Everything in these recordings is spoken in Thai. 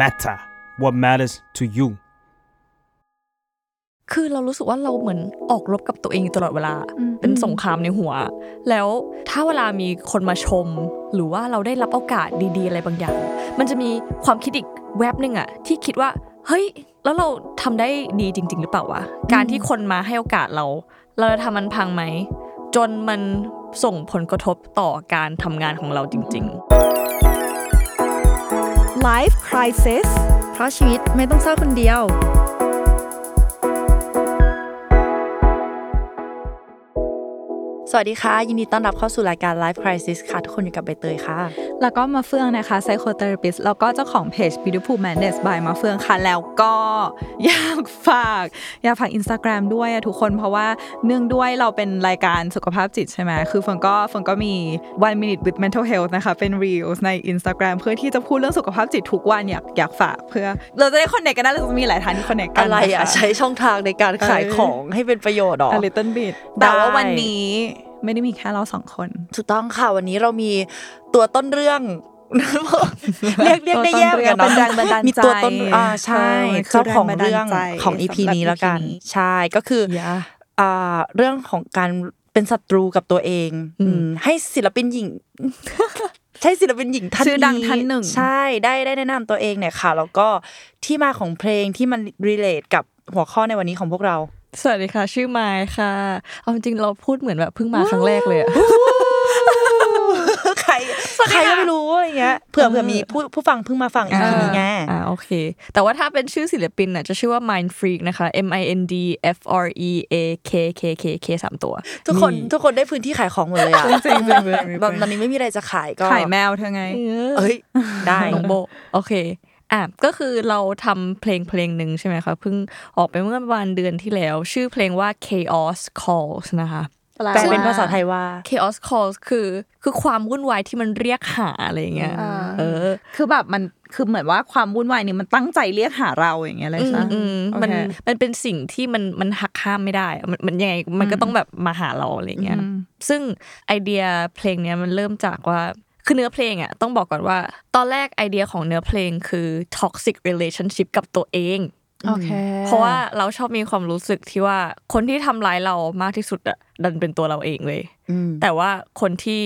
matter what matters to you คือเรารู้สึกว่าเราเหมือนออกรบกับตัวเองอยู่ตลอดเวลา เป็นสงครามในหัว แล้วถ้าเวลามีคนมาชม หรือว่าเราได้รับโอกาสดี ๆ อะไรบางอย่าง มันจะมีความคิดอีกแวบหนึ่งอะที่คิดว่าเฮ้ยแล้วเราทำได้ดีจริง ๆ หรือเปล่าวะการที่คนมาให้โอกาสเรา เราจะทำมันพังไหม จนมันส่งผลกระทบต่อการทำงานของเราจริง ๆ Life Crisis เพราะชีวิตไม่ต้องเศร้าคนเดียว วัสดีค่ะ ยินดีต้อนรับเข้าสู่รายการ Life Crisis ค่ะ ทุกคนอยู่กับใบเตยค่ะ แล้วก็มาเฟืองนะคะ psychotherapist แล้วก็เจ้าของเพจ Beautiful Madness by มาเฟืองค่ะ แล้วก็อยากฝากอยากฝาก Instagram ด้วยอะทุกคนเพราะว่าเนื่องด้วยเราเป็นรายการสุขภาพจิตใช่ไหมคือเฟืองก็เฟืองก็มี one minute with mental health นะคะ เป็น reels ใน Instagram เพื่อที่จะพูดเรื่องสุขภาพจิตทุกวันอยากอยากฝากเพื่อ เราจะได้ connect กันได้เราจะมีหลายทางที่ connect กันอะไรอะนคใช้ช่องทางในการขายของให้เป็นประโยชน์หรอ a little bit แต่ว่าได้วันนี้ ไม่ได้มีแค่เราสองคน ถูกต้องค่ะวันนี้เรามีตัวต้นเรื่องเรียกเรียกได้แย่เหมือนกันเป็นแรเนาะงบันดาลใจมีตัวต้นอ่าใช่เออเจ้าของเรื่องคือแรงบันดาลใจของ EP สำหรับนี้แล้วกัน EP นี้ใช่ก็คือ Yeah อ่าเรื่องของการเป็นศัตรูกับตัวเองอืมให้ศิลปินหญิงใช่ศิลปินหญิงท่านชื่อดังท่านหนึ่งใช่ได้ได้แนะนำตัวเองเนี่ยค่ะ แล้วก็ที่มาของเพลงที่มัน relate กับหัวข้อในวันนี้ของพวกเรา สวัสดีค่ะ ชื่อไมค์ค่ะ เอาจริงๆเราพูดเหมือนแบบเพิ่งมาครั้งแรกเลยอะใครใครก็ไม่รู้อะไรเงี้ยเผื่อเผื่อมีผู้ผู้ฟังเพิ่งมาฟังอีกทีนี้ไงอ่าโอเค แต่ว่าถ้าเป็นชื่อศิลปินน่ะจะชื่อว่า Mind Freak นะคะ M I N D F R E A K K K K สามตัว ทุกคนทุกคนได้พื้นที่ขายของหมดเลยอะจริงๆจริงๆแบบตอนนี้ไม่มีอะไรจะขายก็ขายแมวเธอไงเอ้ยได้น้องโบโอเค อะก็คือเราทำเพลงเพลงหนึ่งใช่ไหมคะเพิ่งออกไปเมื่อประมาณเดือนที่แล้ว ชื่อเพลงว่า Chaos Calls นะคะแปลเป็นภาษาไทยว่า Chaos Calls คือ คือความวุ่นวายที่มันเรียกหาอะไรอย่างเงี้ยเออ คือแบบมันคือเหมือนว่าความวุ่นวายนี่มันตั้งใจเรียกหาเราอย่างเงี้ยเลยใช่ไหมอืมโอเคมันมันเป็นสิ่งที่มันมันหักห้ามไม่ได้อะมันมันยังไงมันก็ต้องแบบมาหาเราอะไรเงี้ยซึ่งไอเดียเพลงเนี้ยมันเริ่มจากว่า คือเนื้อเพลงอะต้องบอกก่อนว่า ตอนแรกไอเดียของเนื้อเพลงคือ toxic relationship กับตัวเอง โอเค เพราะว่าเราชอบมีความรู้สึกที่ว่าคนที่ทำร้ายเรามากที่สุดอะดันเป็นตัวเราเองเลยแต่ว่าคนที่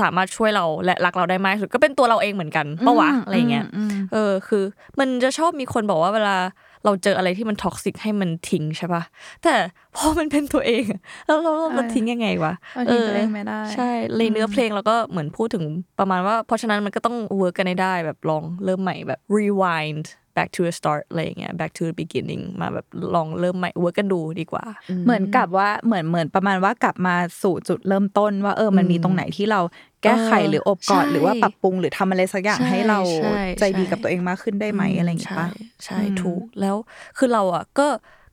สามารถช่วยเราและรักเราได้มากที่สุดก็เป็นตัวเราเองเหมือนกันปะวะอะไรเงี้ยเออคือ มันจะชอบมีคนบอกว่าเวลาเราเจออะไรที่มัน toxic ให้มันทิ้งใช่ปะแต่พอมันเป็นตัวเองอะแล้วเราเราทิ้งยังไงวะเราทิ้งตัวเองไม่ได้ใช่เลยเนื้อเพลงเราก็เหมือนพูดถึงประมาณว่า เพราะฉะนั้นมันก็ต้อง work กันให้ได้แบบลองเริ่มใหม่แบบ rewind back to the start อะไรอย่างเงี้ย back to the beginning มาแบบลองเริ่มใหม่ work กันดูดีกว่า เหมือนกับว่าเหมือนเหมือนประมาณว่ากลับมาสู่จุดเริ่มต้นว่าเออมันมีตรงไหนที่เราแก้ไขเออหรืออบกอดใช่หรือว่าปรับปรุงหรือทำอะไรสักอย่างใช่ให้เราใช่ใจดีใช่กับตัวเองมากขึ้นได้ไหมอะไรอย่างเงี้ยใช่ปะใช่ถูกแล้วคือเราอะก็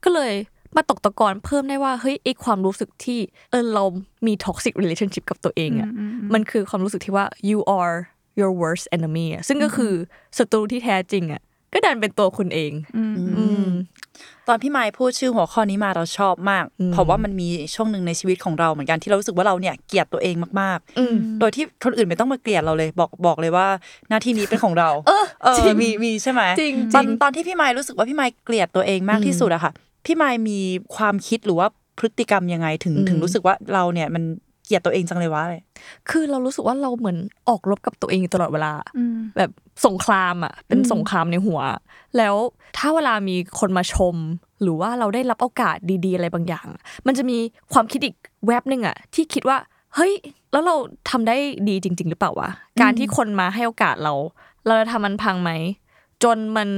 ก็เลยมาตกตะกอนเพิ่มได้ว่าเฮ้ยไอความรู้สึกที่เออเรามี toxic relationship กับตัวเองอะมันคือความรู้สึกที่ว่า you are your worst enemy อะซึ่งก็คือศัตรูที่แท้จริงอะ ก็ดันเป็นตัวคุณเองอืมตอนพี่ไม้พูดชื่อหัวข้อนี้มาเราชอบมาก เพราะว่ามันมีช่วงหนึ่งในชีวิตของเราเหมือนกันที่เรารู้สึกว่าเราเนี่ยเกลียดตัวเองมากๆโดยที่คนอื่นไม่ต้องมาเกลียดเราเลย บอกบอกเลยว่าหน้าที่นี้เป็นของเรา เออมีมีใช่ไหมจริงตอนจริงตอนที่พี่ไม้รู้สึกว่าพี่ไม้เกลียดตัวเองมากที่สุดอะค่ะ พี่ไม้มีความคิดหรือว่าพฤติกรรมยังไงถึงถึงรู้สึกว่าเราเนี่ยมันเก ลียดตัวเองจังเลยวะคือเรารู้สึกว่าเราเหมือนออกรบกับตัวเองอยู่ตลอดเวลาแบบสงครามอะ เป็นสงครามในหัว แล้วถ้าเวลามีคนมาชม หรือว่าเราได้รับโอกาสดีๆ อะไรบางอย่าง มันจะมีความคิดอีกแวบหนึ่งอะ ที่คิดว่า เฮ้ย แล้วเราทำได้ดีจริง ๆ หรือเปล่าวะการที่คนมาให้โอกาสเรา เราจะทำมันพังไหมจนมัน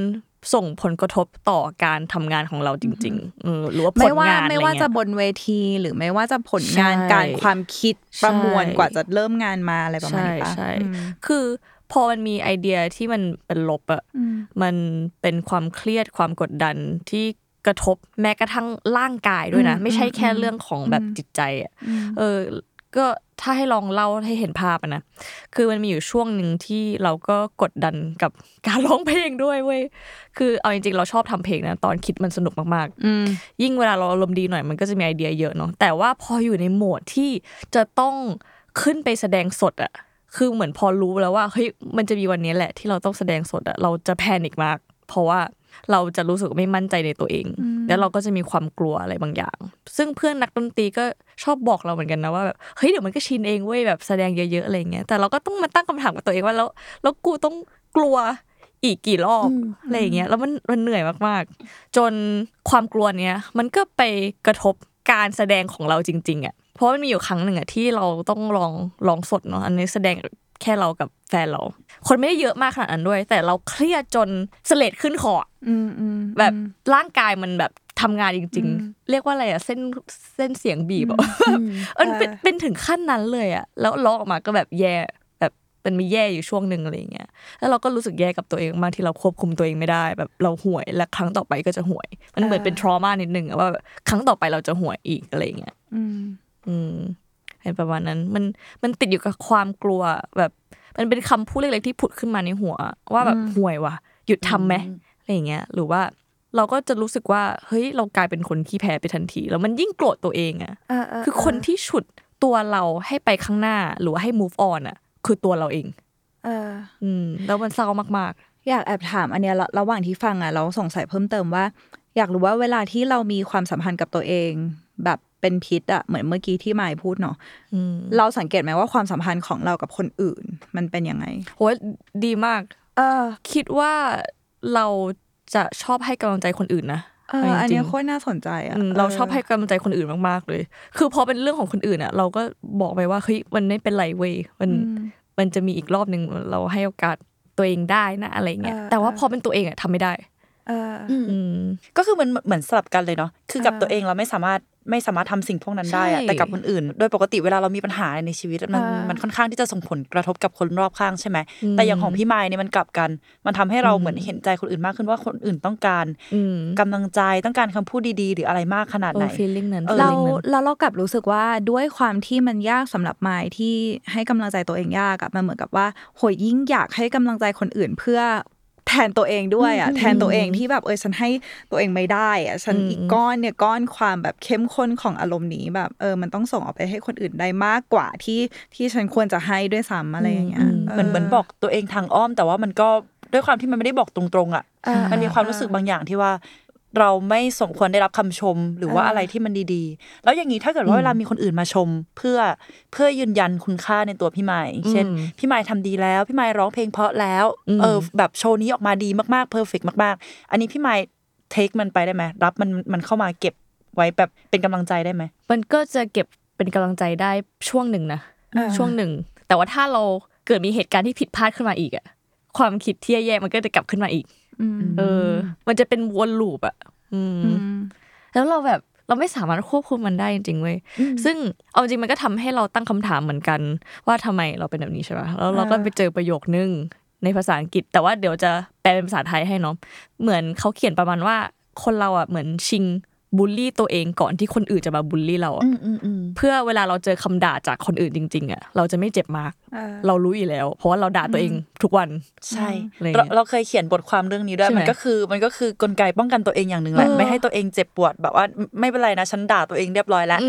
ส่งผลกระทบต่อการทำงานของเราจริงๆเออหรือว่าผไม่ลว่างานอะไรไม่ว่าเงี้จะยบนเวทีหรือไม่ว่าจะผลงานใช่การความคิดประมวลใช่กว่าจะเริ่มงานมาอะไรประมาณใช่นี้ปะใช่อืมคือพอมันมีไอเดียที่มันเป็นลบอะมันเป็นความเครียดความกดดันที่กระทบแม้กระทั่งร่างกายด้วยนะ ไม่ใช่แค่เรื่องของแบบจิตใจอะเออ ก็ถ้าให้ลองเล่าให้เห็นภาพอะนะคือมันมีอยู่ช่วงหนึ่งที่เราก็กดดันกับการร้องเพลงด้วยเว้ยคือเอาจริงๆเราชอบทำเพลงนะตอนคิดมันสนุกมากๆยิ่งเวลาเราอารมณ์ดีหน่อยมันก็จะมีไอเดียเยอะเนาะแต่ว่าพออยู่ในโหมดที่จะต้องขึ้นไปแสดงสดอะคือเหมือนพอรู้แล้วว่าเฮ้ยมันจะมีวันนี้แหละที่เราต้องแสดงสดอะเราจะแพนิคมาก เพราะว่า เราจะรู้สึกไม่มั่นใจในตัวเอง แล้วเราก็จะมีความกลัวอะไรบางอย่าง ซึ่งเพื่อนนักดนตรีก็ชอบบอกเราเหมือนกันนะว่าแบบเฮ้ยเดี๋ยวมันก็ชินเองเว้ยแบบแสดงเยอะๆอะไรเงี้ยแต่เราก็ต้องมาตั้งคำถามกับตัวเองว่าแล้วแล้วกูต้องกลัวอีกกี่รอบอะไรอย่างเงี้ยแล้วมันมันเหนื่อยมากๆ จนความกลัวเนี้ยมันก็ไปกระทบการแสดงของเราจริง ๆอะเพราะมันมีอยู่ครั้งหนึ่งอะที่เราต้องลองลองสดเนาะอันนี้แสดง แค่เรากับแฟนเรา คนไม่ได้เยอะมากขนาดนั้นด้วย แต่เราเครียดจนเสลดขึ้นคอแบบร่างกายมันแบบทำงานจริง ๆ เรียกว่าอะไรอะเส้นเส้นเสียงบีบอะเออเป็นถึงขั้นนั้นเลยอะแล้วร้องออกมาก็แบบแย่แบบเป็นมีแย่อยู่ช่วงหนึ่งอะไรเงี้ยแล้วเราก็รู้สึกแย่กับตัวเองมากที่เราควบคุมตัวเองไม่ได้ แบบเราห่วยและครั้งต่อไปก็จะห่วย มันเหมือนเป็นทรมานิดนึงว่าครั้งต่อไปเราจะห่วยอีกอะไรเงี้ยอืม เป็นประมาณนั้น มันมันติดอยู่กับความกลัวแบบ มันเป็นคำพูดเล็กๆที่ผุดขึ้นมาในหัว ว่าแบบห่วยว่ะหยุดทำไหมอะไรเงี้ยหรือว่าเราก็จะรู้สึกว่าเฮ้ยเรากลายเป็นคนขี้แพ้ไปทันที แล้วมันยิ่งโกรธตัวเองอะคือคนที่ฉุดตัวเราให้ไปข้างหน้าหรือว่าให้ move on อะคือตัวเราเอง เออ อืม แล้วมันเศร้ามากๆ อยากแอบถามอันเนี้ยระหว่างที่ฟังอะเราสงสัยเพิ่มเติมว่า อยากรู้ว่าเวลาที่เรามีความสัมพันธ์กับตัวเอง แบบ เป็นพิษอะเหมือนเมื่อกี้ที่มายพูดเนาะเราสังเกตไหมว่าความสัมพันธ์ของเรากับคนอื่น มันเป็นยังไงโหดีมาก เออ คิดว่าเราจะชอบให้กำลังใจคนอื่นนะอันนี้โคตรน่าสนใจอะเราชอบให้กำลังใจคนอื่นมากๆเลย คือพอเป็นเรื่องของคนอื่นอะ เราก็บอกไปว่าเฮ้ยมันไม่เป็นไรเว้ยมันมันจะมีอีกรอบหนึ่งเราให้โอกาสตัวเองได้นะอะไรเงี้ยแต่ว่าพอเป็นตัวเองอะทำไม่ได้ก็คือมันเหมือนสลับกันเลยเนาะคือกับตัวเองเราไม่สามารถ ไม่สามารถทำสิ่งพวกนั้นได้อะแต่กับคนอื่น โดยปกติเวลาเรามีปัญหาในชีวิตมันมันค่อนข้างที่จะส่งผลกระทบกับคนรอบข้างใช่ไหมแต่อย่างของพี่ไม้เนี่ยมันกลับกัน มันทำให้เราเหมือนเห็นใจคนอื่นมากขึ้นว่าคนอื่นต้องการกำลังใจต้องการคำพูดดีๆ หรืออะไรมากขนาดไหนเราเราเรากลับรู้สึกว่าด้วยความที่มันยากสำหรับไม้ที่ให้กำลังใจตัวเองยากอะมันเหมือนกับว่าโหยยิ่งอยากให้กำลังใจคนอื่นเพื่อ แทนตัวเองด้วยอะแทนตัวเองที่แบบเออฉันให้ตัวเองไม่ได้อะฉันอีกก้อนเนี่ยก้อนความแบบเข้มข้นของอารมณ์นี้แบบเออมันต้องส่งออกไปให้คนอื่นได้มากกว่าที่ที่ฉันควรจะให้ด้วยซ้ำอะไรอย่างเงี้ยเหมือนเหมือนบอกตัวเองทางอ้อม แต่ว่ามันก็ด้วยความที่มันไม่ได้บอกตรงๆอะมันมีความรู้สึกบางอย่างที่ว่า เราไม่สมควรได้รับคำชมหรือว่าอะไรที่มันดีๆ แล้วอย่างนี้ถ้าเกิดว่าเวลามีคนอื่นมาชม เพื่อเพื่อยืนยันคุณค่าในตัวพี่ไม้เช่น พี่ไม้ทำดีแล้ว พี่ไม้ร้องเพลงเพราะแล้วเออแบบโชว์นี้ออกมาดีมากๆเพอร์เฟกมากๆ อันนี้พี่ไม้เทคมันไปได้ไหมรับมันมันเข้ามาเก็บไว้แบบเป็นกำลังใจได้ไหมมันก็จะเก็บเป็นกำลังใจได้ช่วงหนึ่งนะช่วงหนึ่ง แต่ว่าถ้าเราเกิดมีเหตุการณ์ที่ผิดพลาดขึ้นมาอีกอะความคิดที่แย่ๆมันก็จะกลับขึ้นมาอีก เออ มันจะเป็นวนลูปอะแล้วเราแบบเราไม่สามารถควบคุมมันได้จริงๆเว้ยซึ่งเอาจริงมันก็ทำให้เราตั้งคำถามเหมือนกัน ว่าทำไมเราเป็นแบบนี้ใช่ไหมแล้วเราก็ไปเจอประโยคนึงในภาษาอังกฤษ แต่ว่าเดี๋ยวจะแปลเป็นภาษาไทยให้เนาะเหมือนเขาเขียนประมาณว่า คนเราอะเหมือนชิง บูลลี่ตัวเองก่อนที่คนอื่นจะมาบูลลี่เราเพื่อเวลาเราเจอคำด่าจากคนอื่นจริง ๆอะเราจะไม่เจ็บมาก เรารู้อยู่แล้ว เพราะว่าเราด่าตัวเองทุกวันใช่เราเราเคยเขียนบทความเรื่องนี้ด้วยมันก็คือมันก็คือกลไกป้องกันตัวเองอย่างหนึ่งแหละไม่ให้ตัวเองเจ็บปวดแบบว่าไม่เป็นไรนะฉันด่าตัวเองเรียบร้อยแล้ว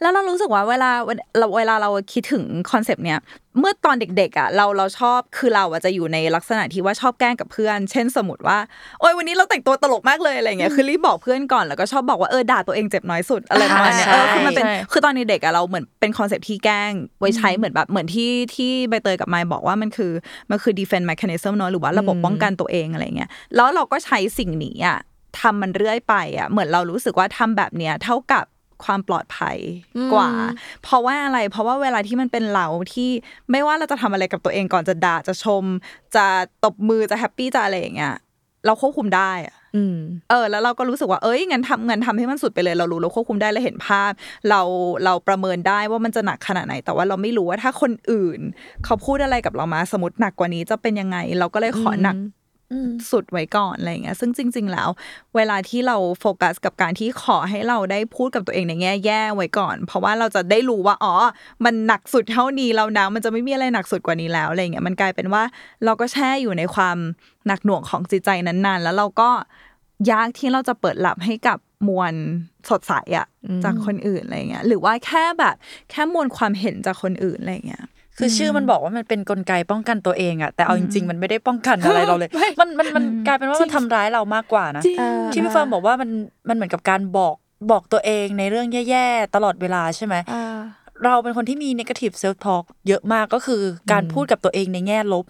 แล้วเรารู้สึกว่าเวลาเราเวลาเราคิดถึงคอนเซปต์เนี้ย เมื่อตอนเด็กๆอะเราเราชอบคือเราอะจะอยู่ในลักษณะที่ว่าชอบแกล้งกับเพื่อน เช่นสมมติว่าโอ้ยวันนี้เราแต่งตัวตลกมากเลยอะไรเงี้ยคือรีบบอกเพื่อนก่อนแล้วก็ชอบบอกว่าเออด่าตัวเองเจ็บน้อยสุดอะไรประมาณเนี้ยเออคือมันเป็นคือตอนเด็กอะเราเหมือนเป็นคอนเซปที่แกล้งไว้ใช้เหมือนแบบเหมือนที่ที่ใบเตยกับไมค์บอกว่ามันคือมันคือ defense mechanism เนาะหรือว่าระบบป้องกันตัวเองอะไรเงี้ยแล้วเราก็ใช้สิ่งนี้อะทำมันเรื่อยไปอะเหมือนเรารู้สึกว่าทำแบบเนี้ยเท่ากับ ความปลอดภัยกว่า เพราะว่าอะไร เพราะว่าเวลาที่มันเป็นเราที่ไม่ว่าเราจะทำอะไรกับตัวเองก่อนจะด่าจะชม จะตบมือจะแฮปปี้จะอะไรอย่างเงี้ยเราควบคุมได้อะเออ แล้วเราก็รู้สึกว่า เอ้ยงั้นทำงั้นทำให้มันสุดไปเลย เรารู้เราควบคุมได้เราเห็นภาพ เราเราประเมินได้ว่ามันจะหนักขนาดไหน แต่ว่าเราไม่รู้ว่าถ้าคนอื่น เขาพูดอะไรกับเรามาสมมติหนักกว่านี้จะเป็นยังไง เราก็เลยขอหนัก สุดไว้ก่อนอะไรเงี้ยซึ่งจริง ๆ แล้ว เวลาที่เราโฟกัสกับการที่ขอให้เราได้พูดกับตัวเองในแง่แย่ไว้ก่อน เพราะว่าเราจะได้รู้ว่าอ๋อ มันหนักสุดเท่านี้แล้วนะมันจะไม่มีอะไรหนักสุดกว่านี้แล้วอะไรเงี้ยมันกลายเป็นว่าเราก็แช่อยู่ในความหนักหน่วงของจิตใจนั้นๆ แล้วเราก็ยากที่เราจะเปิดหลับให้กับมวลสดใสอะจากคนอื่นอะไรเงี้ยหรือว่าแค่แบบ แค่มวลความเห็นจากคนอื่นอะไรเงี้ย คือชื่อมันบอกว่ามันเป็นกลไกป้องกันตัวเองอะแต่เอาจริงๆ มันไม่ได้ป้องกันอะไรเราเลย มันมันมันกลายเป็นว่ามันทำร้ายเรามากกว่านะ ที่พี่เฟิร์มบอกว่ามันมันเหมือนกับการบอกบอกตัวเองในเรื่องแย่ๆ ตลอดเวลาใช่ไหมเราเป็นคนที่มี negative self talk เยอะมากก็คือการพูดกับตัวเองในแง่ลบ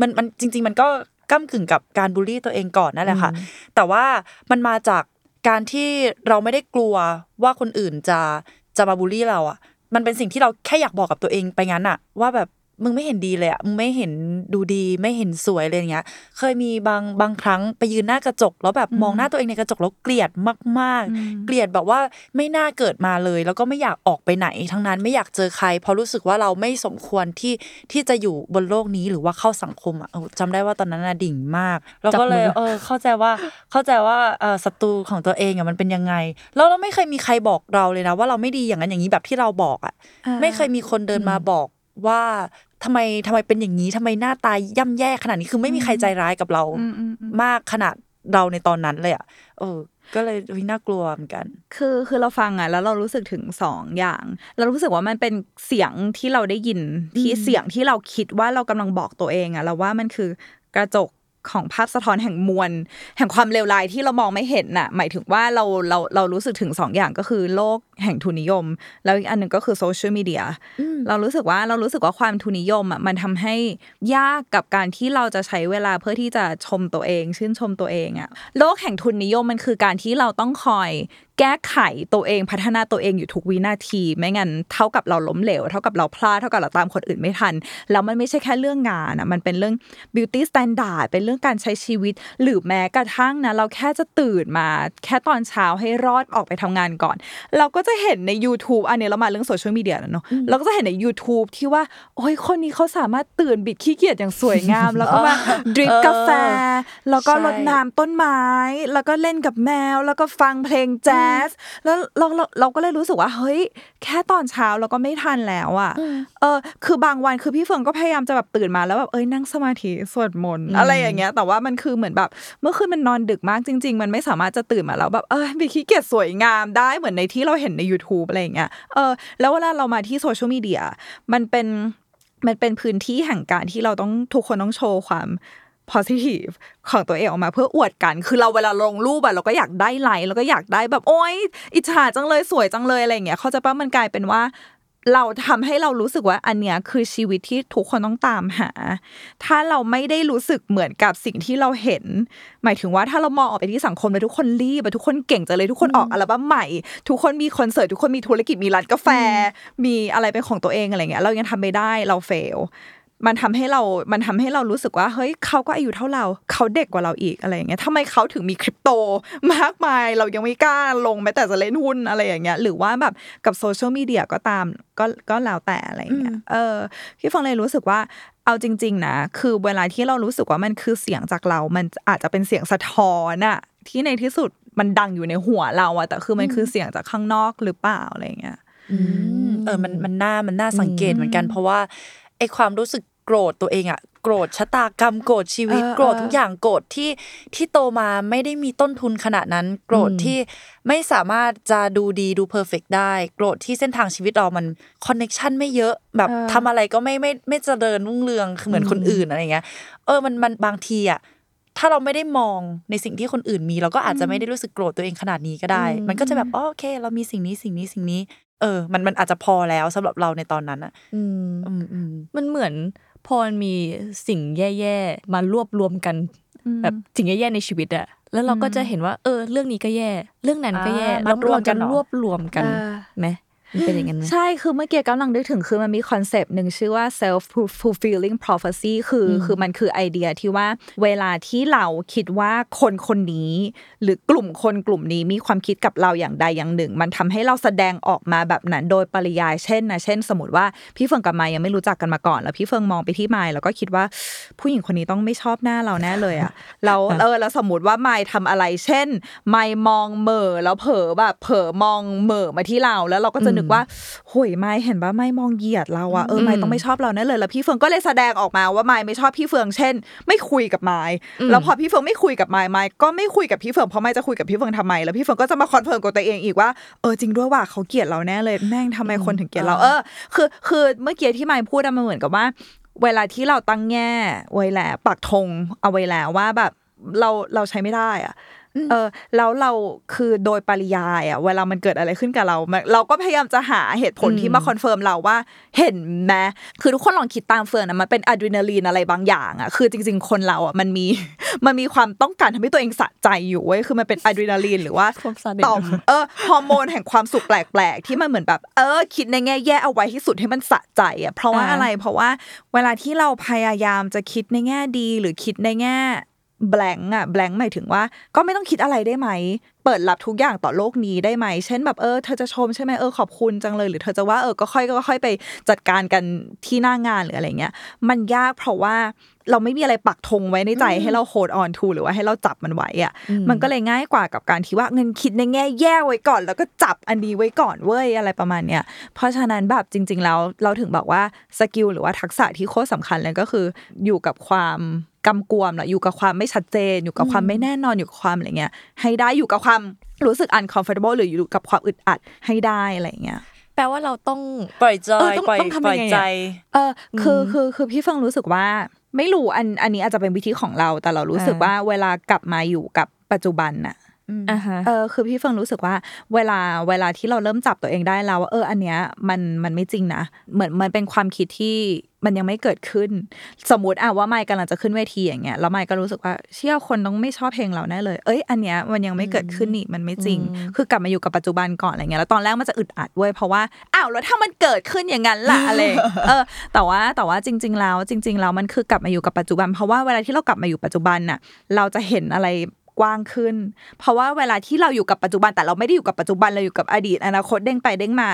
มันมันจริง ๆ มันก็ก้ากึ่งกับการบูลลี่ตัวเองก่อนนั่นแหละค่ะ แต่ว่ามันมาจากการที่เราไม่ได้กลัวว่าคนอื่นจะจะมาบูลลี่เราอะ มันเป็นสิ่งที่เราแค่อยากบอกกับตัวเองไปงั้นอะว่าแบบ มึงไม่เห็นดีเลยอะมึงไม่เห็นดูดีไม่เห็นสวยเลยอย่างเงี้ย เคยมีบางบางครั้งไปยืนหน้ากระจก แล้วแบบมองหน้าตัวเองในกระจกแล้วเกลียดมากๆ เกลียดแบบว่าไม่น่าเกิดมาเลย แล้วก็ไม่อยากออกไปไหน ทั้งนั้นไม่อยากเจอใคร เพราะรู้สึกว่าเราไม่สมควรที่ที่จะอยู่บนโลกนี้หรือว่าเข้าสังคมอะจำได้ว่าตอนนั้นน่ะดิ่งมากแล้วก็เลยเออเข้าใจว่าเข้าใจว่าเออศัตรูของตัวเองอะมันเป็นยังไง แล้วเราไม่เคยมีใครบอกเราเลยนะ ว่าเราไม่ดีอย่างนั้นอย่างนี้แบบที่เราบอกอะไม่เคยมีคนเดินมาบอกว่า ทำไมทำไมเป็นอย่างนี้ทำไมหน้าตายย่ำแย่ขนาดนี้คือไม่มีใครใจร้ายกับเรามากขนาดเราในตอนนั้นเลยอะเออ ก็เลยน่ากลัวเหมือนกัน คือคือเราฟังอะแล้วเรารู้สึกถึงสองอย่าง เรารู้สึกว่ามันเป็นเสียงที่เราได้ยินที่เสียงที่เราคิดว่าเรากำลังบอกตัวเองอะเราว่ามันคือกระจก ของภาพสะท้อนแห่งมวลแห่งความเลวร้ายที่เรามองไม่เห็นน่ะ หมายถึงว่าเราเราเรารู้สึกถึงสองอย่างก็คือโลกแห่งทุนนิยม แล้วอีกอันหนึ่งก็คือโซเชียลมีเดียเรารู้สึกว่าเรารู้สึกว่าความทุนนิยมอะมันทำให้ยากกับการที่เราจะใช้เวลาเพื่อที่จะชมตัวเอง ชื่นชมตัวเองอะโลกแห่งทุนนิยมมันคือการที่เราต้องคอยแก้ไขตัวเองพัฒนาตัวเองอยู่ทุกวินาที ไม่งั้นเท่ากับเราล้มเหลว เท่ากับเราพลาดเท่ากับเราตามคนอื่นไม่ทัน แล้วมันไม่ใช่แค่เรื่องงานอะมันเป็นเรื่อง beauty standard เป็นเรื่องการใช้ชีวิต หรือแม้กระทั่งนะเราแค่จะตื่นมาแค่ตอนเช้าให้รอดออกไปทำงานก่อน เราก็จะเห็นใน YouTube อันนี้เรามาเรื่องโซเชียลมีเดียแล้วเนาะเราก็จะเห็นใน YouTube ที่ว่า โอ้ยคนนี้เขาสามารถตื่นบิดขี้เกียจอย่างสวยงาม แล้วก็มาดริปกาแฟ แล้วก็รดน้ำต้นไม้ แล้วก็เล่นกับแมว แล้วก็ฟังเพลงแจ๊สแล้วเราเราเราก็เลยรู้สึกว่าเฮ้ย แค่ตอนเช้าเราก็ไม่ทันแล้วอะเออ คือบางวันคือพี่เฟิงก็พยายามจะแบบตื่นมาแล้วแบบเอ้ยนั่งสมาธิสวดมนต์อะไรอย่างเงี้ย แต่ว่ามันคือเหมือนแบบ เมื่อคืนมันนอนดึกมากจริง ๆ มันไม่สามารถจะตื่นมาแล้วแบบเออไปขี้เกียจสวยงามได้เหมือนในที่เราเห็นใน YouTube อะไรอย่างเงี้ยเออแล้วเวลาเรามาที่โซเชียลมีเดียมันเป็นมันเป็นพื้นที่แห่งการที่เราต้องทุกคนต้องโชว์ความ positive ของตัวเองออกมาเพื่ออวดกัน คือเราเวลาลงรูปอะเราก็อยากได้ไลค์เราก็อยากได้แบบโอ๊ยอิจฉาจังเลยสวยจังเลยอะไรอย่างเงี้ยเขาจะป้ามันกลายเป็นว่า เราทำให้เรารู้สึกว่าอันเนี้ยคือชีวิตที่ทุกคนต้องตามหา ถ้าเราไม่ได้รู้สึกเหมือนกับสิ่งที่เราเห็น หมายถึงว่าถ้าเรามองออกไปที่สังคมเลยทุกคนรีบทุกคนเก่งจังเลยทุกคนออกอัลบั้มใหม่ ทุกคนมีคอนเสิร์ตทุกคนมีธุรกิจมีร้านกาแฟ มีอะไรเป็นของตัวเองอะไรเงี้ยเรายังทำไม่ได้เราเฟล มันทำให้เรา มันทำให้เรารู้สึกว่า เฮ้ยเขาก็อายุเท่าเรา เขาเด็กกว่าเราอีกอะไรอย่างเงี้ยทำไมเขาถึงมีคริปโตมากมาย เรายังไม่กล้าลงแม้แต่จะเล่นหุ้นอะไรอย่างเงี้ย หรือว่าแบบกับโซเชียลมีเดียก็ตาม ก็ก็แล้วแต่อะไรอย่างเงี้ย เออ พี่ฟังเลยรู้สึกว่าเอาจริง ๆ นะ คือเวลาที่เรารู้สึกว่ามันคือเสียงจากเรา มันอาจจะเป็นเสียงสะท้อนอะที่ในที่สุดมันดังอยู่ในหัวเราอะแต่คือมันคือเสียงจากข้างนอกหรือเปล่าอะไรเงี้ยเออมันมันน่ามันน่าสังเกตเหมือนกัน เพราะว่าไอความรู้สึก โกรธตัวเองอะโกรธชะตากรรมโกรธชีวิตโกรธทุกอย่างโกรธที่ที่โตมาไม่ได้มีต้นทุนขนาดนั้น โกรธที่ไม่สามารถจะดูดีดู perfect ได้โกรธที่เส้นทางชีวิตเรามัน connection ไม่เยอะแบบทำอะไรก็ไม่ไม่ไม่เจริญรุ่งเรืองเหมือนคนอื่นอะไรเงี้ยเออมันมันบางทีอะถ้าเราไม่ได้มองในสิ่งที่คนอื่นมี เราก็อาจจะไม่ได้รู้สึกโกรธตัวเองขนาดนี้ก็ได้ มันก็จะแบบโอเค เรามีสิ่งนี้สิ่งนี้สิ่งนี้ เออ มันมันอาจจะพอแล้วสำหรับเราในตอนนั้นอะอืมมันเหมือน พอมันมีสิ่งแย่ๆมารวบรวมกัน แบบสิ่งแย่ๆในชีวิตอะแล้วเราก็จะเห็นว่า เออ เรื่องนี้ก็แย่ เรื่องนั้นก็แย่แล้วเราจะรวบรวมกันไหม เป็นอย่างนั้นใช่คือเมื่อกี้กำลังนึกถึงคือมันมีคอนเซปต์หนึ่งชื่อว่า self fulfilling prophecy คือคือมันคือไอเดียที่ว่าเวลาที่เราคิดว่าคนคนนี้ หรือกลุ่มคนกลุ่มนี้มีความคิดกับเราอย่างใดอย่างหนึ่ง มันทำให้เราแสดงออกมาแบบนั้น โดยปริยายเช่นนะเช่น สมมติว่าพี่เฟิงกับมายยังไม่รู้จักกันมาก่อน แล้วพี่เฟิงมองไปที่มายแล้วก็คิดว่าผู้หญิงคนนี้ต้องไม่ชอบหน้าเราแน่เลยอะแล้วเออแล้วสมมติว่ามายทำอะไร เช่นมายมองเหม่อแล้วเผลอแบบเผลอมองเหม่อมาที่เราแล้วเราก็จะนึนึกว่าเฮ้ยมายเห็นว่ามายมองเหยียดเราอะเออมายต้องไม่ชอบเราแน่เลยแล้วพี่เฟืองก็เลยแสดงออกมาว่าไม่ไม่ชอบพี่เฟืองเช่น ไม่คุยกับมายแล้วพอพี่เฟืองไม่คุยกับมายมายก็ไม่คุยกับพี่เฟืองเพราะมายจะคุยกับพี่เฟืองทำไม แล้วพี่เฟืองก็จะมา confirm กับตัวเองอีกว่าเออจริงด้วยว่าเขาเกลียดเราแน่เลยแม่งทำไมคนถึงเกลียดเราเออคือคือเมื่อกี้ที่มายพูดมันเหมือนกับว่า เวลาที่เราตั้งแง่ไว้แล้วปักธงเอาไว้แล้วว่าแบบเราเราใช้ไม่ได้อะ เออแล้วเราคือโดยปริยายอะเวลามันเกิดอะไรขึ้นกับเรา เราก็พยายามจะหาเหตุผลที่มา confirm เราว่าเห็นไหมคือทุกคนลองคิดตามเฟืองนะมันเป็นอะดรีนาลีนอะไรบางอย่างอะคือจริง ๆ คนเราอะมันมีมันมีความต้องการทำให้ตัวเองสะใจอยู่เว้ยคือมันเป็นอะดรีนาลีนหรือว่าต่อมเออฮอร์โมนแห่งความสุขแปลกๆ ที่มันเหมือนแบบ เออ คิดในแง่แย่เอาไว้ที่สุดให้มันสะใจอะเพราะว่าอะไรเพราะว่าเวลาที่เราพยายามจะคิดในแง่ดีหรือคิดในแง่ แบงก์อะแบงก์หมายถึงว่า ก็ไม่ต้องคิดอะไรได้ไหม เปิดรับทุกอย่างต่อโลกนี้ได้ไหม เช่นแบบเออเธอจะชมใช่ไหมเออขอบคุณจังเลย หรือเธอจะว่าเออก็ค่อยก็ค่อยไปจัดการกันที่หน้างานหรืออะไรเงี้ย มันยากเพราะว่าเราไม่มีอะไรปักธงไว้ในใจให้เราโฮดออนทูหรือว่าให้เราจับมันไว้อะมันก็เลยง่ายกว่ากับการที่ว่าเงินคิดในแง่แย่ไว้ก่อน แล้วก็จับอันดีไว้ก่อนเว้ยอะไรประมาณเนี้ยเพราะฉะนั้นแบบจริง ๆ แล้วเราถึงบอกว่าสกิลหรือว่าทักษะที่โคตรสาคัญเลยก็คืออยู่กับความ กำกวมแหละอยู่กับความไม่ชัดเจน อยู่กับความไม่แน่นอนอยู่กับความอะไรเงี้ยให้ได้อยู่กับความรู้สึก uncomfortable หรืออยู่กับความอึดอัดให้ได้อะไรเงี้ยแปลว่าเราต้องปล่อยใจปล่อยปล่อยใจ เออคือคือคือพี่ฟังรู้สึกว่า ไม่รู้อันอันนี้อาจจะเป็นวิธีของเรา แต่เรารู้สึกว่าเวลากลับมาอยู่กับปัจจุบันน่ะ เออคือพี่เฟิงรู้สึกว่า เวลาเวลาที่เราเริ่มจับตัวเองได้แล้วว่าเอออันเนี้ยมันมันไม่จริงนะเหมือนมันเป็นความคิดที่มันยังไม่เกิดขึ้น สมมติอะว่าไมค์กำลังจะขึ้นเวทีอย่างเงี้ยแล้วไมค์ก็รู้สึกว่าเชื่อคนต้องไม่ชอบเพลงเราแน่เลย เอ้ยอันเนี้ยมันยังไม่เกิดขึ้นนี่มันไม่จริง คือกลับมาอยู่กับปัจจุบันก่อนอะไรเงี้ยแล้วตอนแรกมันจะอึดอัดเว้ยเพราะว่าอ้าวแล้วถ้ามันเกิดขึ้นอย่างนั้นล่ะอะไรเออ แต่ว่าแต่ว่าจริง ๆ แล้วจริง ๆ แล้วมันคือกลับมาอยู่กับปัจจุบัน เพราะว่าเวลาที่เรากลับมาอยู่ปัจจุบันน่ะเราจะเห็นอะไรก ว้างขึ้น เพราะว่าเวลาที่เราอยู่กับปัจจุบันแต่เราไม่ได้อยู่กับปัจจุบันเราอยู่กับอดีต อนาคตเด้งไปเด้งมา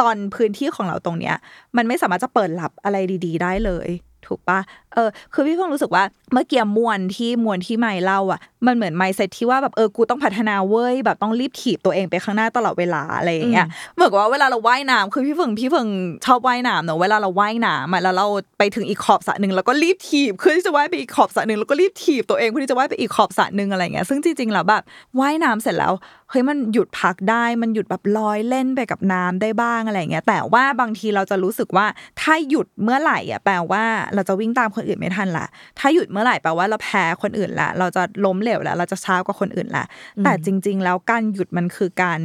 ตอนพื้นที่ของเราตรงเนี้ย มันไม่สามารถจะเปิดหลับอะไรดี ๆ ได้เลย ถูกปะเออ คือพี่เพิ่งรู้สึกว่าเมื่อกี้มวนที่มวนที่ไม่เล่าอะ มันเหมือนไมเซ็ตที่ว่าแบบเออ กูต้องพัฒนาเว้ย แบบต้องรีบถีบตัวเองไปข้างหน้าตลอดเวลาอะไรอย่างเงี้ย เหมือนว่าเวลาเราว่ายน้ำคือพี่เพิ่งพี่เพิ่งชอบว่ายน้ำเนอะเวลาเราว่ายน้ำอะแล้วเราไปถึงอีกขอบสระหนึ่งแล้วก็รีบถีบคือที่จะว่ายไปอีกขอบสระหนึ่งแล้วก็รีบถีบตัวเองเพื่อที่จะว่ายไปอีกขอบสระหนึ่งอะไรเงี้ย ซึ่งจริงๆแล้วแบบว่ายน้ำเสร็จแล้วเฮ้ยมันหยุดพักได้ มันหยุดแบบลอยเล่นไปกับน้ำได้บ้างอะไรเงี้ย แต่ว่าบางทีเราจะรู้สึกว่าถ้าหยุดเมื่อไหร่อะแปลว่าเราจะวิ่งตามคนอื่นไม่ทันละถ้าหยุดเมื่อไหร่แปลว่าเราแพ้คนอื่นละเราจะล้มเหลวแล้ว เราจะช้ากว่าคนอื่นละแต่จริง ๆ แล้วการหยุดมันคือการ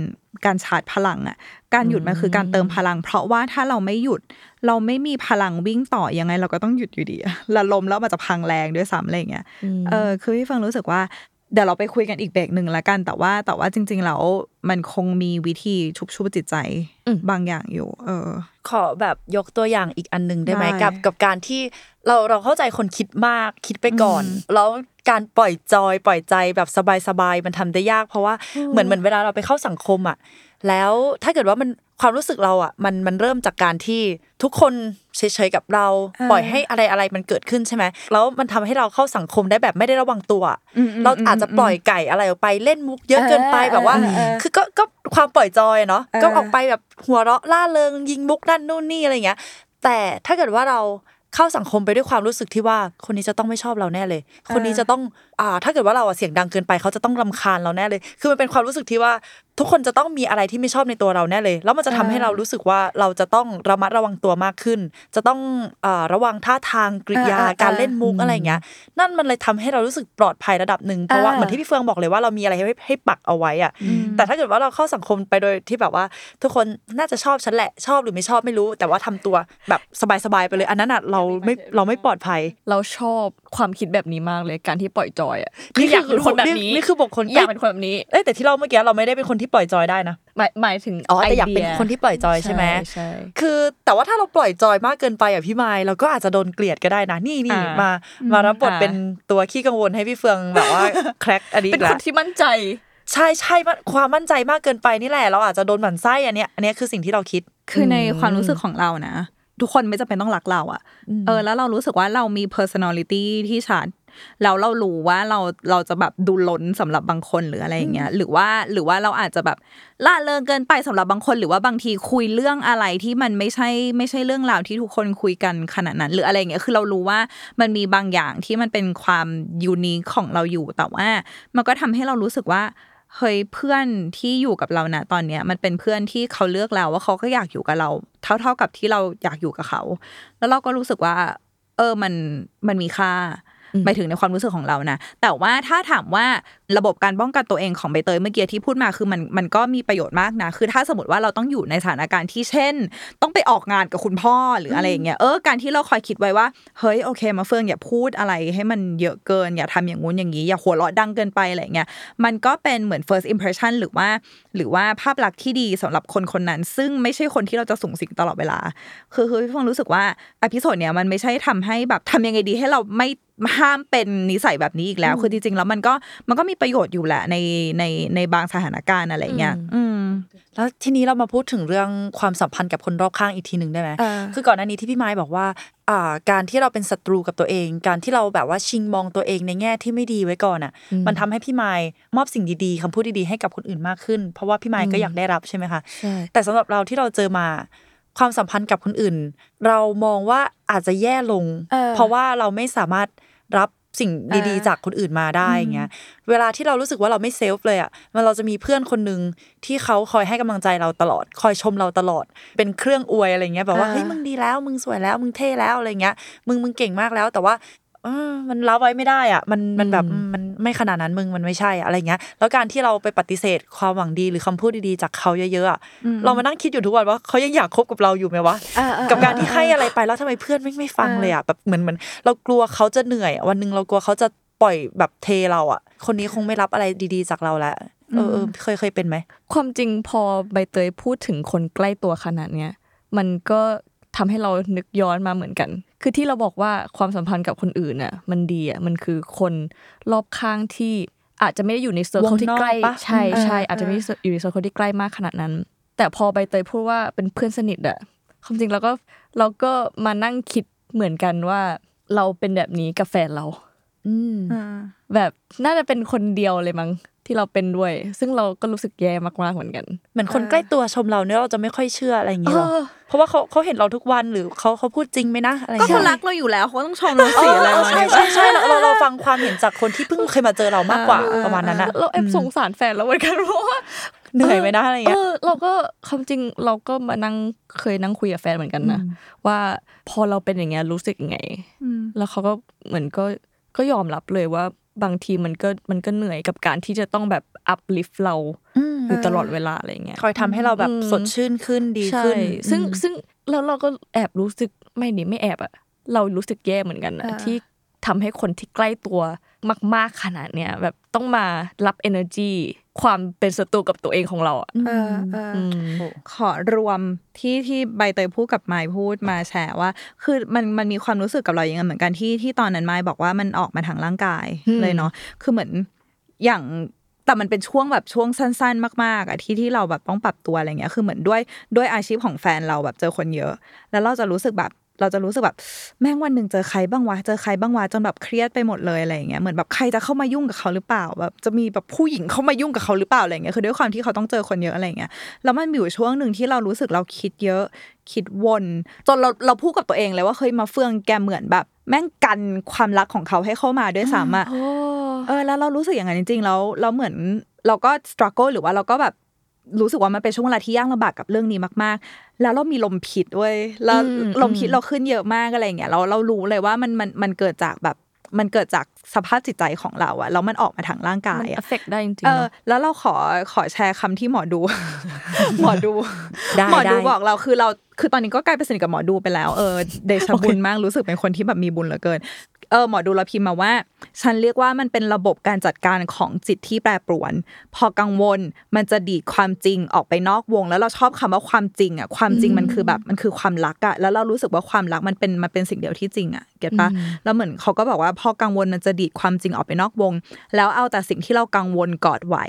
การชาร์จพลังอะการหยุดมันคือการเติมพลัง เพราะว่าถ้าเราไม่หยุด เราไม่มีพลังวิ่งต่อยังไง เราก็ต้องหยุดอยู่ดีละล้มแล้วมันจะพังแรงด้วยซ้ำอะไรเงี้ยเออคือพี่ฟังรู้สึกว่า เดี๋ยวเราไปคุยกันอีกเบรกหนึ่งแล้วกัน แต่ว่าแต่ว่าจริง ๆ แล้วมันคงมีวิธีชุบชุบจิตใจบางอย่างอยู่ เออ ขอแบบยกตัวอย่างอีกอันหนึ่งได้ไหมกับ กับการที่เราเราเข้าใจคนคิดมากคิดไปก่อน แล้วการปล่อยจอย ปล่อยใจแบบสบายๆมันทำได้ยาก เพราะว่าเหมือนเหมือนเวลาเราไปเข้าสังคมอะ แล้วถ้าเกิดว่ามันความรู้สึกเราอะมันมันเริ่มจากการที่ทุกคนเฉยๆกับเรา ปล่อยให้อะไรอะไรมันเกิดขึ้นใช่ไหมแล้วมันทำให้เราเข้าสังคมได้แบบไม่ได้ระวังตัว เราอาจจะปล่อยไก่อะไรออกไปเล่นมุกเยอะเกินไปแบบว่า คือก็ก็ความปล่อยจอยเนาะก็ออกไปแบบหัวเราะล่าเริงยิงมุกนั่นนู่นนี่อะไรเงี้ย แต่ถ้าเกิดว่าเราเข้าสังคมไปด้วยความรู้สึกที่ว่าคนนี้จะต้องไม่ชอบเราแน่เลย คนนี้จะต้องอ่าถ้าเกิดว่าเราเสียงดังเกินไปเขาจะต้องรำคาญเราแน่เลย คือมันเป็นความรู้สึกที่ว่า ทุกคนจะต้องมีอะไรที่ไม่ชอบในตัวเราแน่เลย แล้วมันจะทำให้เรารู้สึกว่าเราจะต้องระมัดระวังตัวมากขึ้น จะต้องอ่าระวังท่าทางกริยาการเล่นมุกอะไรเงี้ย นั่นมันเลยทำให้เรารู้สึกปลอดภัยระดับหนึ่งเพราะว่าเหมือนที่พี่เฟืองบอกเลยว่าเรามีอะไรให้ให้ปักเอาไว้อะ แต่ถ้าเกิดว่าเราเข้าสังคมไปโดยที่แบบว่า ทุกคนน่าจะชอบฉันแหละชอบหรือไม่ชอบไม่รู้ แต่ว่าทำตัวแบบสบายๆไปเลย อันนั้นอะเราไม่เราไม่ปลอดภัย เราชอบความคิดแบบนี้มากเลยการที่ปล่อยจอยอะนี่อยากเป็นคนแบบนี้นี่คือบุคคลอยากเป็นคนแบบนี้เอ้แต่ที่เราเมื่อกี้เราไม่ได้เป็นคนที่ปล่อยจอยได้นะหมายหมายถึงอ๋อแต่อยากเป็นคนที่ปล่อยจอยใช่ไหมใช่คือแต่ว่าถ้าเราปล่อยจอยมากเกินไปอะพี่ไม้เราก็อาจจะโดนเกลียดก็ได้นะนี่นี่มามารับบทเป็นตัวขี้กังวลให้พี่เฟืองแบบว่าแคร็กอันนี้เป็นคนที่มั่นใจใช่ใช่ความมั่นใจมากเกินไปนี่แหละ เราอาจจะโดนหมั่นไส้อันเนี้ยอันนี้คือสิ่งที่เราคิด คือในความรู้สึกของเรานะ ทุกคนไม่จำเป็นต้องรักเราอะเออแล้วเรารู้สึกว่าเรามี personality ที่ชัด แล้วเรารู้ว่าเราเราจะแบบดูล้นสำหรับบางคนหรืออะไรอย่างเงี้ยหรือว่าหรือว่าเราอาจจะแบบละเลงเกินไปสำหรับบางคน หรือว่าบางทีคุยเรื่องอะไรที่มันไม่ใช่ไม่ใช่เรื่องราวที่ทุกคนคุยกันขนาดนั้น หรืออะไรเงี้ยคือเรารู้ว่ามันมีบางอย่างที่มันเป็นความยูนิคของเราอยู่แต่ว่า มันก็ทำให้เรารู้สึกว่าเฮ้ยเพื่อนที่อยู่กับเรานะตอนเนี้ยมันเป็นเพื่อนที่เขาเลือกแล้วว่าเขาก็อยากอยู่กับเรา เท่าๆกับที่เราอยากอยู่กับเขา แล้วเราก็รู้สึกว่า เออมันมันมีค่า หมายถึงในความรู้สึกของเรานะแต่ว่าถ้าถามว่าระบบการป้องกันตัวเองของใบเตยเมื่อกี้ที่พูดมาคือมันมันก็มีประโยชน์มากนะ คือถ้าสมมติว่าเราต้องอยู่ในสถานการณ์ที่เช่น ต้องไปออกงานกับคุณพ่อหรืออะไรอย่างเงี้ยเออการที่เราคอยคิดไว้ว่าเฮ้ยโอเค มาเฟืองอย่าพูดอะไรให้มันเยอะเกิน อย่าทำอย่างงู้นอย่างนี้ อย่าหัวเราะดังเกินไปอะไรเงี้ยมันก็เป็นเหมือน first impression หรือว่า หรือว่าภาพลักษณ์ที่ดีสำหรับคนคนนั้น ซึ่งไม่ใช่คนที่เราจะส่งสิ่งตลอดเวลา คือคือพี่ฟงรู้สึกว่าอพิโซดเนี้ยมันไม่ใช่ทำให้แบบทำยังไงดีให้เราไม่ ห้ามเป็นนิสัยแบบนี้อีกแล้ว คือจริงๆแล้วมันก็มันก็มีประโยชน์อยู่แหละในในในบางสถานการณ์อะไรเงี้ยอืมแล้วทีนี้เรามาพูดถึงเรื่องความสัมพันธ์กับคนรอบข้างอีกทีหนึ่งได้ไหมคือก่อนหน้านี้ที่พี่ไม้บอกว่าอ่าการที่เราเป็นศัตรูกับตัวเอง การที่เราแบบว่าชิงมองตัวเองในแง่ที่ไม่ดีไว้ก่อนอะ มันทำให้พี่ไม้มอบสิ่งดีๆคำพูดดีๆให้กับคนอื่นมากขึ้น เพราะว่าพี่ไม้ก็อยากได้รับใช่ไหมคะใช่แต่สำหรับเราที่เราเจอมาความสัมพันธ์กับคนอื่น เรามองว่าอาจจะแย่ลง เพราะว่าเราไม่สามารถ รับสิ่งดีๆ จากคนอื่นมาได้เงี้ย เวลาที่เรารู้สึกว่าเราไม่เซฟเลยอะ มันเราจะมีเพื่อนคนหนึ่งที่เขาคอยให้กำลังใจเราตลอด คอยชมเราตลอด เป็นเครื่องอวยอะไรเงี้ยแบบว่าเฮ้ยมึงดีแล้ว มึงสวยแล้ว มึงเท่แล้วอะไรเงี้ย มึงมึงเก่งมากแล้ว แต่ว่า มันรับไว้ไม่ได้อะ มันมันแบบมันไม่ขนาดนั้นมึงมันไม่ใช่อะไรเงี้ย แล้วการที่เราไปปฏิเสธความหวังดีหรือคำพูดดีๆจากเขาเยอะๆอะเรามานั่งคิดอยู่ทุกวันว่าเขายังอยากคบกับเราอยู่ไหมวะกับการที่ให้อะไรไปแล้วทำไมเพื่อนไม่ไม่ฟังเลยอะแบบเหมือนเหมือนเรากลัวเขาจะเหนื่อย วันหนึ่งเรากลัวเขาจะปล่อยแบบเทเราอะ คนนี้คงไม่รับอะไรดี ๆ จากเราแล้วเออเคยเคยเป็นไหมความจริงพอใบเตยพูดถึงคนใกล้ตัวขนาดเนี้ยมันก็ทำให้เรานึกย้อนมาเหมือนกัน คือที่เราบอกว่าความสัมพันธ์กับคนอื่นน่ะมันดีอะมันคือคนรอบข้างที่อาจจะไม่ได้อยู่ใน circle ที่ใกล้ใช่ใช่อาจจะไม่อยู่ใน circle ที่ใกล้มากขนาดนั้น แต่พอใบเตยพูดว่าเป็นเพื่อนสนิทอะความจริงเราก็เราก็มานั่งคิดเหมือนกันว่าเราเป็นแบบนี้กับแฟนเราอื แบบน่าจะเป็นคนเดียวเลยมั้งที่เราเป็นด้วย ซึ่งเราก็รู้สึกแย่มากๆเหมือนกัน เหมือนคนใกล้ตัวชมเราเนี่ยเราจะไม่ค่อยเชื่ออะไรอย่างเงี้ยเพราะว่าเขาเขาเห็นเราทุกวันหรือเขาเขาพูดจริงไหมนะอะไรก็เขารักเราอยู่แล้วเขาต้องชมเราสิอะไรใช่ใช่ใช่เราเราฟังความเห็นจากคนที่เพิ่งเคยมาเจอเรามากกว่าประมาณนั้นอะเราแอบสงสารแฟนเราเหมือนกันเพราะว่าเหนื่อยไหมนะอะไรเงี้ยเราก็ความจริงเราก็มานั่งเคยนั่งคุยกับแฟนเหมือนกันนะว่าพอเราเป็นอย่างเงี้ยรู้สึกยังไงแล้วเขาก็เหมือนก็ ก็ยอมรับเลยว่าบางทีมันก็มันก็เหนื่อยกับการที่จะต้องแบบอัพลิฟเราอยู่ตลอดเวลาอะไรเงี้ยคอยทำให้เราแบบสดชื่นขึ้นดีขึ้น ซึ่งซึ่งแล้วเราก็แอบรู้สึกไม่ดีไม่แอบอะเรารู้สึกแย่เหมือนกันนะที่ทำให้คนที่ใกล้ตัว มาก ๆขนาดเนี้ยแบบต้องมารับ energy ความเป็นศัตรูกับตัวเองของเราอะขอรวมที่ที่ใบเตยพูดกับไม้พูดมาแชร์ว่า คือมันมันมีความรู้สึกกับเราอย่างเงี้ยเหมือนกันที่ที่ตอนนั้นไม้บอกว่ามันออกมาทางร่างกายเลยเนาะคือเหมือนอย่างแต่มันเป็นช่วงแบบช่วงสั้น ๆ มาก ๆอะที่ที่เราแบบต้องปรับตัวอะไรเงี้ย คือเหมือนด้วยด้วยอาชีพของแฟนเราแบบเจอคนเยอะ แล้วเราจะรู้สึกแบบ เราจะรู้สึกแบบแม่งวันหนึ่งเจอใครบ้างวะเจอใครบ้างวะจนแบบเครียดไปหมดเลยอะไรอย่างเงี้ยเหมือนแบบใครจะเข้ามายุ่งกับเขาหรือเปล่าแบบจะมีแบบผู้หญิงเข้ามายุ่งกับเขาหรือเปล่าอะไรเงี้ยคือด้วยความที่เขาต้องเจอคนเยอะอะไรเงี้ยแล้วมันมีอยู่ช่วงหนึ่งที่เรารู้สึกเราคิดเยอะคิดวนจนเราเราพูดกับตัวเองเลยว่าเฮ้ยมาเฟืองแกเหมือนแบบ แม่งกันความรักของเขาให้เข้ามาด้วยซ้ำอะเออแล้วเรารู้สึกอย่างนั้นจริงๆแล้วเราเหมือนเราก็สครัลเกิลหรือว่าเราก็แบบ รู้สึกว่ามันเป็นช่วงเวลาที่ยากลำบากกับเรื่องนี้มากๆ แล้วเรามีลมพิษด้วยแล้วลมพิษเราขึ้นเยอะมากอะไรเงี้ยเราเรารู้เลยว่ามันมันมันเกิดจากแบบมันเกิดจาก สภาพจิตใจของเราอะแล้วมันออกมาทางร่างกายอะเอฟเฟกได้จริงๆเออแล้วเราขอขอแชร์คำที่หมอดู หมอดูหมอดูบอกเราคือเราคือตอนนี้ก็กลายเป็นสนิทกับหมอดูไปแล้วเออเดชบุญมากรู้สึกเป็นคนที่แบบมีบุญเหลือเกินเออหมอดูเราพิมพ์มาว่า ฉันเรียกว่ามันเป็นระบบการจัดการของจิตที่แปรปรวน พอกังวลมันจะดีดความจริงออกไปนอกวง แล้วเราชอบคำว่าความจริงอะความจริงมันคือแบบมันคือความรักอะแล้วเรารู้สึกว่าความรักมันเป็นมันเป็นสิ่งเดียวที่จริงอะเก็ตปะแล้วเหมือนเขาก็บอกว่าพอกังวลมันจะดีดความจริงออกไปนอกวง แล้วเอาแต่สิ่งที่เรากังวลกอดไว้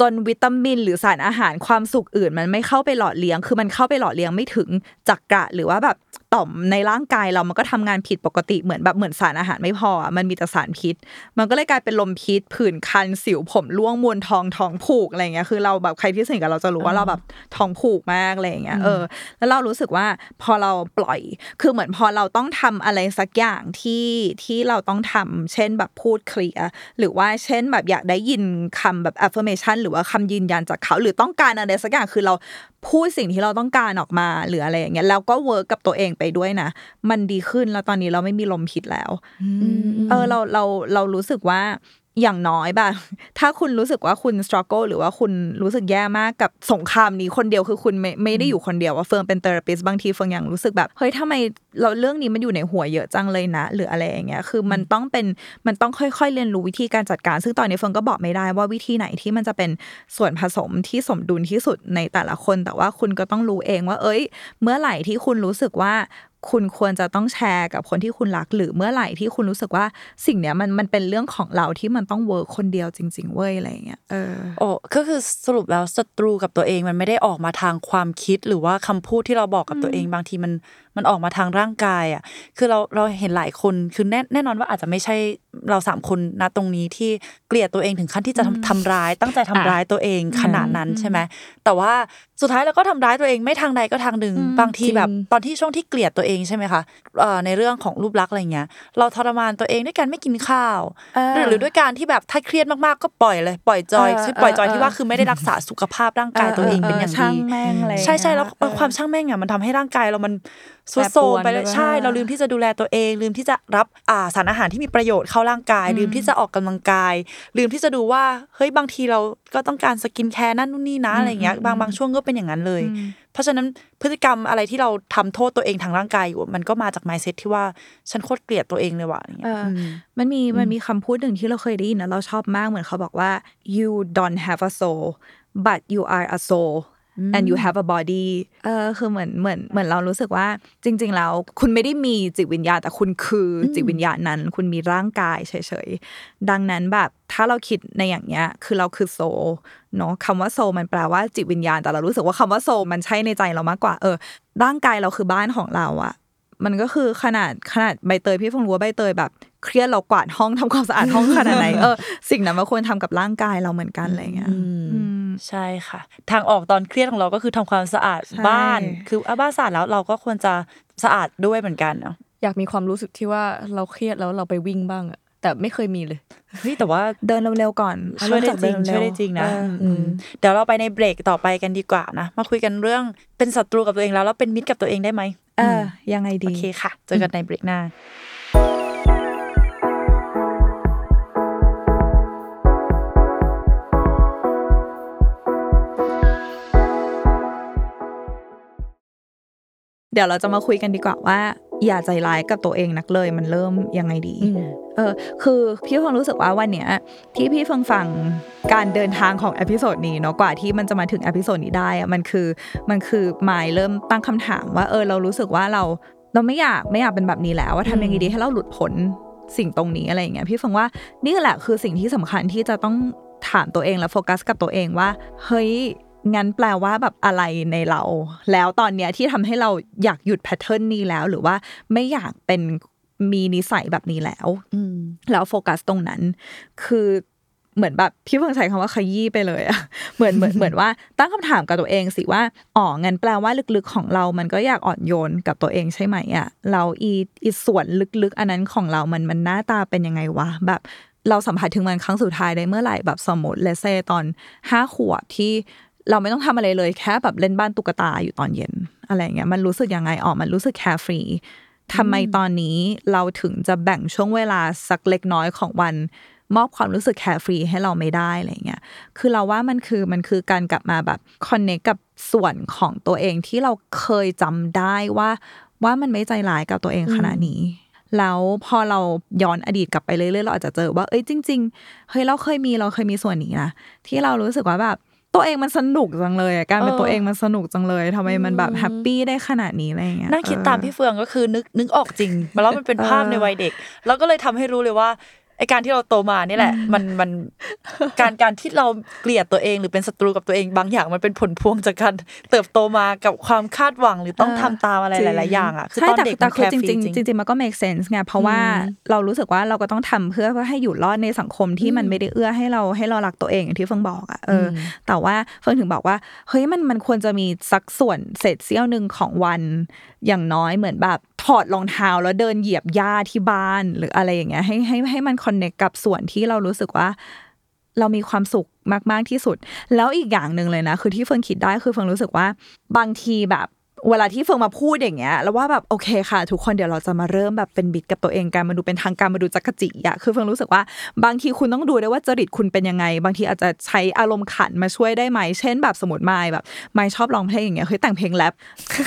จนวิตามิน หรือสารอาหารความสุขอื่น มันไม่เข้าไปหล่อเลี้ยง คือมันเข้าไปหล่อเลี้ยงไม่ถึงจักระหรือว่าแบบต่อมในร่างกายเรามันก็ทำงานผิดปกติเหมือนแบบเหมือนสารอาหารไม่พอ มันมีแต่สารพิษ มันก็เลยกลายเป็นลมพิษผื่นคันสิวผมร่วงมวนทองท้องผูกอะไรเงี้ยคือเราแบบใครที่สนิทกับเราจะรู้ว่าเราแบบท้องผูกมากอะไรเงี้ยเออ แล้วเรารู้สึกว่าพอเราปล่อย คือเหมือนพอเราต้องทำอะไรสักอย่างที่ที่เราต้องทำเช่นแบบพูดเคลียร์หรือว่าเช่นแบบอยากได้ยินคำแบบ affirmation หรือว่าคำยืนยันจากเขาหรือต้องการอะไรสักอย่างคือเราพูดสิ่งที่เราต้องการออกมาหรืออะไรอย่างเงี้ยแล้วก็ work กับตัวเองไปด้วยนะ มันดีขึ้นแล้วตอนนี้เราไม่มีลมผิดแล้วเออเราเราเรารู้สึกว่า อย่างน้อยแบบถ้าคุณรู้สึกว่าคุณส t รั g เกิลหรือว่าคุณรู้สึกแย่มากกับสงครามนี้คนเดียวคือคุณไม่ไม่ได้อยู่คนเดียวว่าเฟิร์นเป็น therapist บางทีเฟิร์นยังรู้สึกแบบเฮ้ยทำไมเราเรื่องนี้มันอยู่ในหัวเยอะจังเลยนะ หรืออะไรอย่างเงี้ยคือมันต้องเป็นมันต้องค่อยๆ เรียนรู้วิธีการจัดการ ซึ่งตอนนี้เฟิร์นก็บอกไม่ได้ว่าวิธีไหนที่มันจะเป็นส่วนผสมที่สมดุลที่สุดในแต่ละคน แต่ว่าคุณก็ต้องรู้เองว่า เอ้ย เมื่อไหร่ที่คุณรู้สึกว่า คุณควรจะต้องแชร์กับคนที่คุณรัก หรือเมื่อไหร่ที่คุณรู้สึกว่าสิ่งเนี้ยมันมันเป็นเรื่องของเราที่มันต้อง work คนเดียวจริง ๆ เว้ยอะไรเงี้ยเออโอ้ก็คือสรุปแล้วศัตรูกับตัวเองมันไม่ได้ออกมาทางความคิดหรือว่าคำพูดที่เราบอกกับตัวเองบางทีมันมันออกมาทางร่างกายอะคือเราเราเห็นหลายคนคือแน่แน่นอนว่าอาจจะไม่ใช่เราสามคนนะตรงนี้ที่เกลียดตัวเองถึงขั้นที่จะทำทำร้าย ตั้งใจทำร้ายตัวเองขนาดนั้นใช่ไหมแต่ว่าสุดท้ายเราก็ทำร้ายตัวเองไม่ทางใดก็ทางหนึ่งบางทีแบบตอนที่ช่วงที่เกลียดตัวเองใช่ไหมคะในเรื่องของรูปลักษณ์อะไรเงี้ยเราทรมานตัวเองด้วยการไม่กินข้าวหรือด้วยการที่แบบถ้าเครียดมากๆก็ปล่อยเลยปล่อยจอยปล่อยจอยที่ว่าคือไม่ได้รักษาสุขภาพร่างกายตัวเองเป็นอย่างดีใช่ใช่แล้วความช่างแม่งอะมันทำให้ร่างกายเรามันทรุดโทรมไปเลยใช่ เราลืมที่จะดูแลตัวเอง ลืมที่จะรับอ่าสารอาหารที่มีประโยชน์เข้าร่างกาย ลืมที่จะออกกำลังกาย ลืมที่จะดูว่าเฮ้ยบางทีเราก็ต้องการ skincare นั่นนู่นนี่นะอะไรเงี้ยบางบางช่วงก็เป็นอย่างนั้นเลย เพราะฉะนั้นพฤติกรรมอะไรที่เราทำโทษตัวเองทางร่างกายอยู่มันก็มาจาก mindset ที่ว่าฉันโคตรเกลียดตัวเองเลยว่ะอย่างเงี้ยมันมีมันมีคำพูดหนึ่งที่เราเคยได้ยินนะเราชอบมากเหมือนเขาบอกว่า you don't have a soul but you are a soul and you have a body เออคือเหมือนเหมือนเหมือนเรารู้สึกว่า จริง ๆ แล้วคุณไม่ได้มีจิตวิญญาณแต่คุณคือจิตวิญญาณนั้น คุณมีร่างกายเฉยๆ ดังนั้นแบบถ้าเราคิดในอย่างเงี้ย คือเราคือโซเนาะคำว่าโซมันแปลว่าจิตวิญญาณ แต่เรารู้สึกว่าคำว่าโซมันใช่ในใจเรามากกว่า เออ ร่างกายเราคือบ้านของเราอะมันก็คือขนาดขนาดใบเตยพี่ฟงรู้ว่าใบเตยแบบ เครียดเรากวาดห้องทำความสะอาดห้องขนาดไหนเออสิ่งนั้นมันควรทำกับร่างกายเราเหมือนกันอะไรเงี้ย ใช่ค่ะ ทางออกตอนเครียดของเราก็คือทำความสะอาดบ้าน คือบ้านสะอาดแล้วเราก็ควรจะสะอาดด้วยเหมือนกันเนาะอยากมีความรู้สึกที่ว่าเราเครียดแล้วเราไปวิ่งบ้างอะแต่ไม่เคยมีเลยเฮ้ยแต่ว่าเดินเร็วๆก่อนช่วยได้จริงช่วยได้จริงนะเดี๋ยวเราไปในเบรกต่อไปกันดีกว่านะมาคุยกันเรื่องเป็นศัตรูกับตัวเองแล้วแล้วเป็นมิตรกับตัวเองได้ไหมเออยังไงดีโอเคค่ะเจอกันในเบรกหน้า เดี๋ยวเราจะมาคุยกันดีกว่าว่า อย่าใจร้ายกับตัวเองนักเลยมันเริ่มยังไงดี เออคือพี่เฟิงรู้สึกว่าวันเนี้ยที่พี่เฟิงฟังการเดินทางของ episode นี้เนาะกว่าที่มันจะมาถึง episode นี้ได้อะมันคือมันคือมายเริ่มตั้งคำถามว่าเออเรารู้สึกว่าเราเราไม่อยากไม่อยากเป็นแบบนี้แล้วว่าทำยังไงดีให้เราหลุดพ้นสิ่งตรงนี้อะไรอย่างเงี้ยพี่เฟิงว่านี่แหละคือสิ่งที่สำคัญที่จะต้องถามตัวเองและโฟกัสกับตัวเองว่า เฮ้ย งั้นแปลว่าแบบอะไรในเรา แล้วตอนเนี้ยที่ทำให้เราอยากหยุด pattern นี้แล้ว หรือว่าไม่อยากเป็นมีนิสัยแบบนี้แล้วแล้วโฟกัสตรงนั้น คือเหมือนแบบพี่เฟิงใช้คำว่าขยี้ไปเลยอะเหมือนเหมือนเหมือนว่าตั้งคำถามกับตัวเองสิว่าอ๋องั้นแปลว่าลึกๆของเรา มันก็อยากอ่อนโยนกับตัวเองใช่ไหมอะเราอีอีส่วนลึกๆ อันนั้นของเรามันมันหน้าตาเป็นยังไงวะแบบเราสัมผัสถึงมันครั้งสุดท้ายได้เมื่อไหร่แบบสมมติเลเซตอนห้าขวบที่ เราไม่ต้องทำอะไรเลยแค่แบบเล่นบ้านตุ๊กตาอยู่ตอนเย็น อะไรเงี้ยมันรู้สึกยังไงออกมันรู้สึกแคร์ฟรีทำไมตอนนี้เราถึงจะแบ่งช่วงเวลาสักเล็กน้อยของวัน มอบความรู้สึกแคร์ฟรีให้เราไม่ได้อะไรเงี้ยคือเราว่ามันคือมันคือการกลับมาแบบคอนเนคกับส่วนของตัวเองที่เราเคยจำได้ว่า ว่ามันไม่ใจร้ายกับตัวเองขนาดนี้แล้วพอเราย้อนอดีตกลับไปเรื่อยๆเราอาจจะเจอว่าเอ้ยจริง ๆ เฮ้ยเราเคยมีเราเคยมีส่วนนี้นะที่เรารู้สึกว่าแบบ ตัวเองมันสนุกจังเลยการเป็นตัวเองมันสนุกจังเลยทำไมมันแบบแฮปปี้ได้ขนาดนี้อะไรเงี้ยนั่งคิดตามพี่เฟืองก็คือนึกนึกออกจริงแล้วมันเป็นภาพในวัยเด็ก แล้วก็เลยทำให้รู้เลยว่า ไอการที่เราโตมานี่แหละ มันมันการการที่เราเกลียดตัวเองหรือเป็นศัตรูกับตัวเองบางอย่างมันเป็นผลพวงจากการเติบโตมากับความคาดหวังหรือต้องทำตามอะไรหลาย ๆ อย่างอะคือตอนเด็กมัน carefree จริงจริงๆมันก็ make sense ไงเพราะว่าเรารู้สึกว่าเราก็ต้องทำเพื่อเพื่อให้อยู่รอดในสังคมที่มันไม่ได้เอื้อให้เราให้เรารักตัวเองอย่างที่เฟิงบอกอะเออ แต่ว่าเฟิงถึงบอกว่าเฮ้ยมันมันควรจะมีสักส่วนเศษเสี้ยวหนึ่งของวันอย่างน้อยเหมือนแบบถอดรองเท้าแล้วเดินเหยียบหญ้าที่บ้านหรืออะไรอย่างเงี้ยให้ให้ให้มันคอนเนคกับส่วนที่เรารู้สึกว่า เรามีความสุขมาก ๆที่สุด แล้วอีกอย่างหนึ่งเลยนะ คือที่เฟิงคิดได้คือเฟิงรู้สึกว่า บางทีแบบ เวลาที่เฟิงมาพูดอย่างเงี้ย แล้วว่าแบบโอเคค่ะ ทุกคนเดี๋ยวเราจะมาเริ่มแบบเป็นบิดกับตัวเองกันมาดูเป็นทางการมาดูจักรจิอะคือเฟิงรู้สึกว่าบางทีคุณต้องดูด้วยว่าจริตคุณเป็นยังไง บางทีอาจจะใช้อารมณ์ขันมาช่วยได้ไหมเช่นแบบสมมติไม่แบบไม่ชอบร้องเพลงอย่างเงี้ยเฮ้ยแต่งเพลงแรป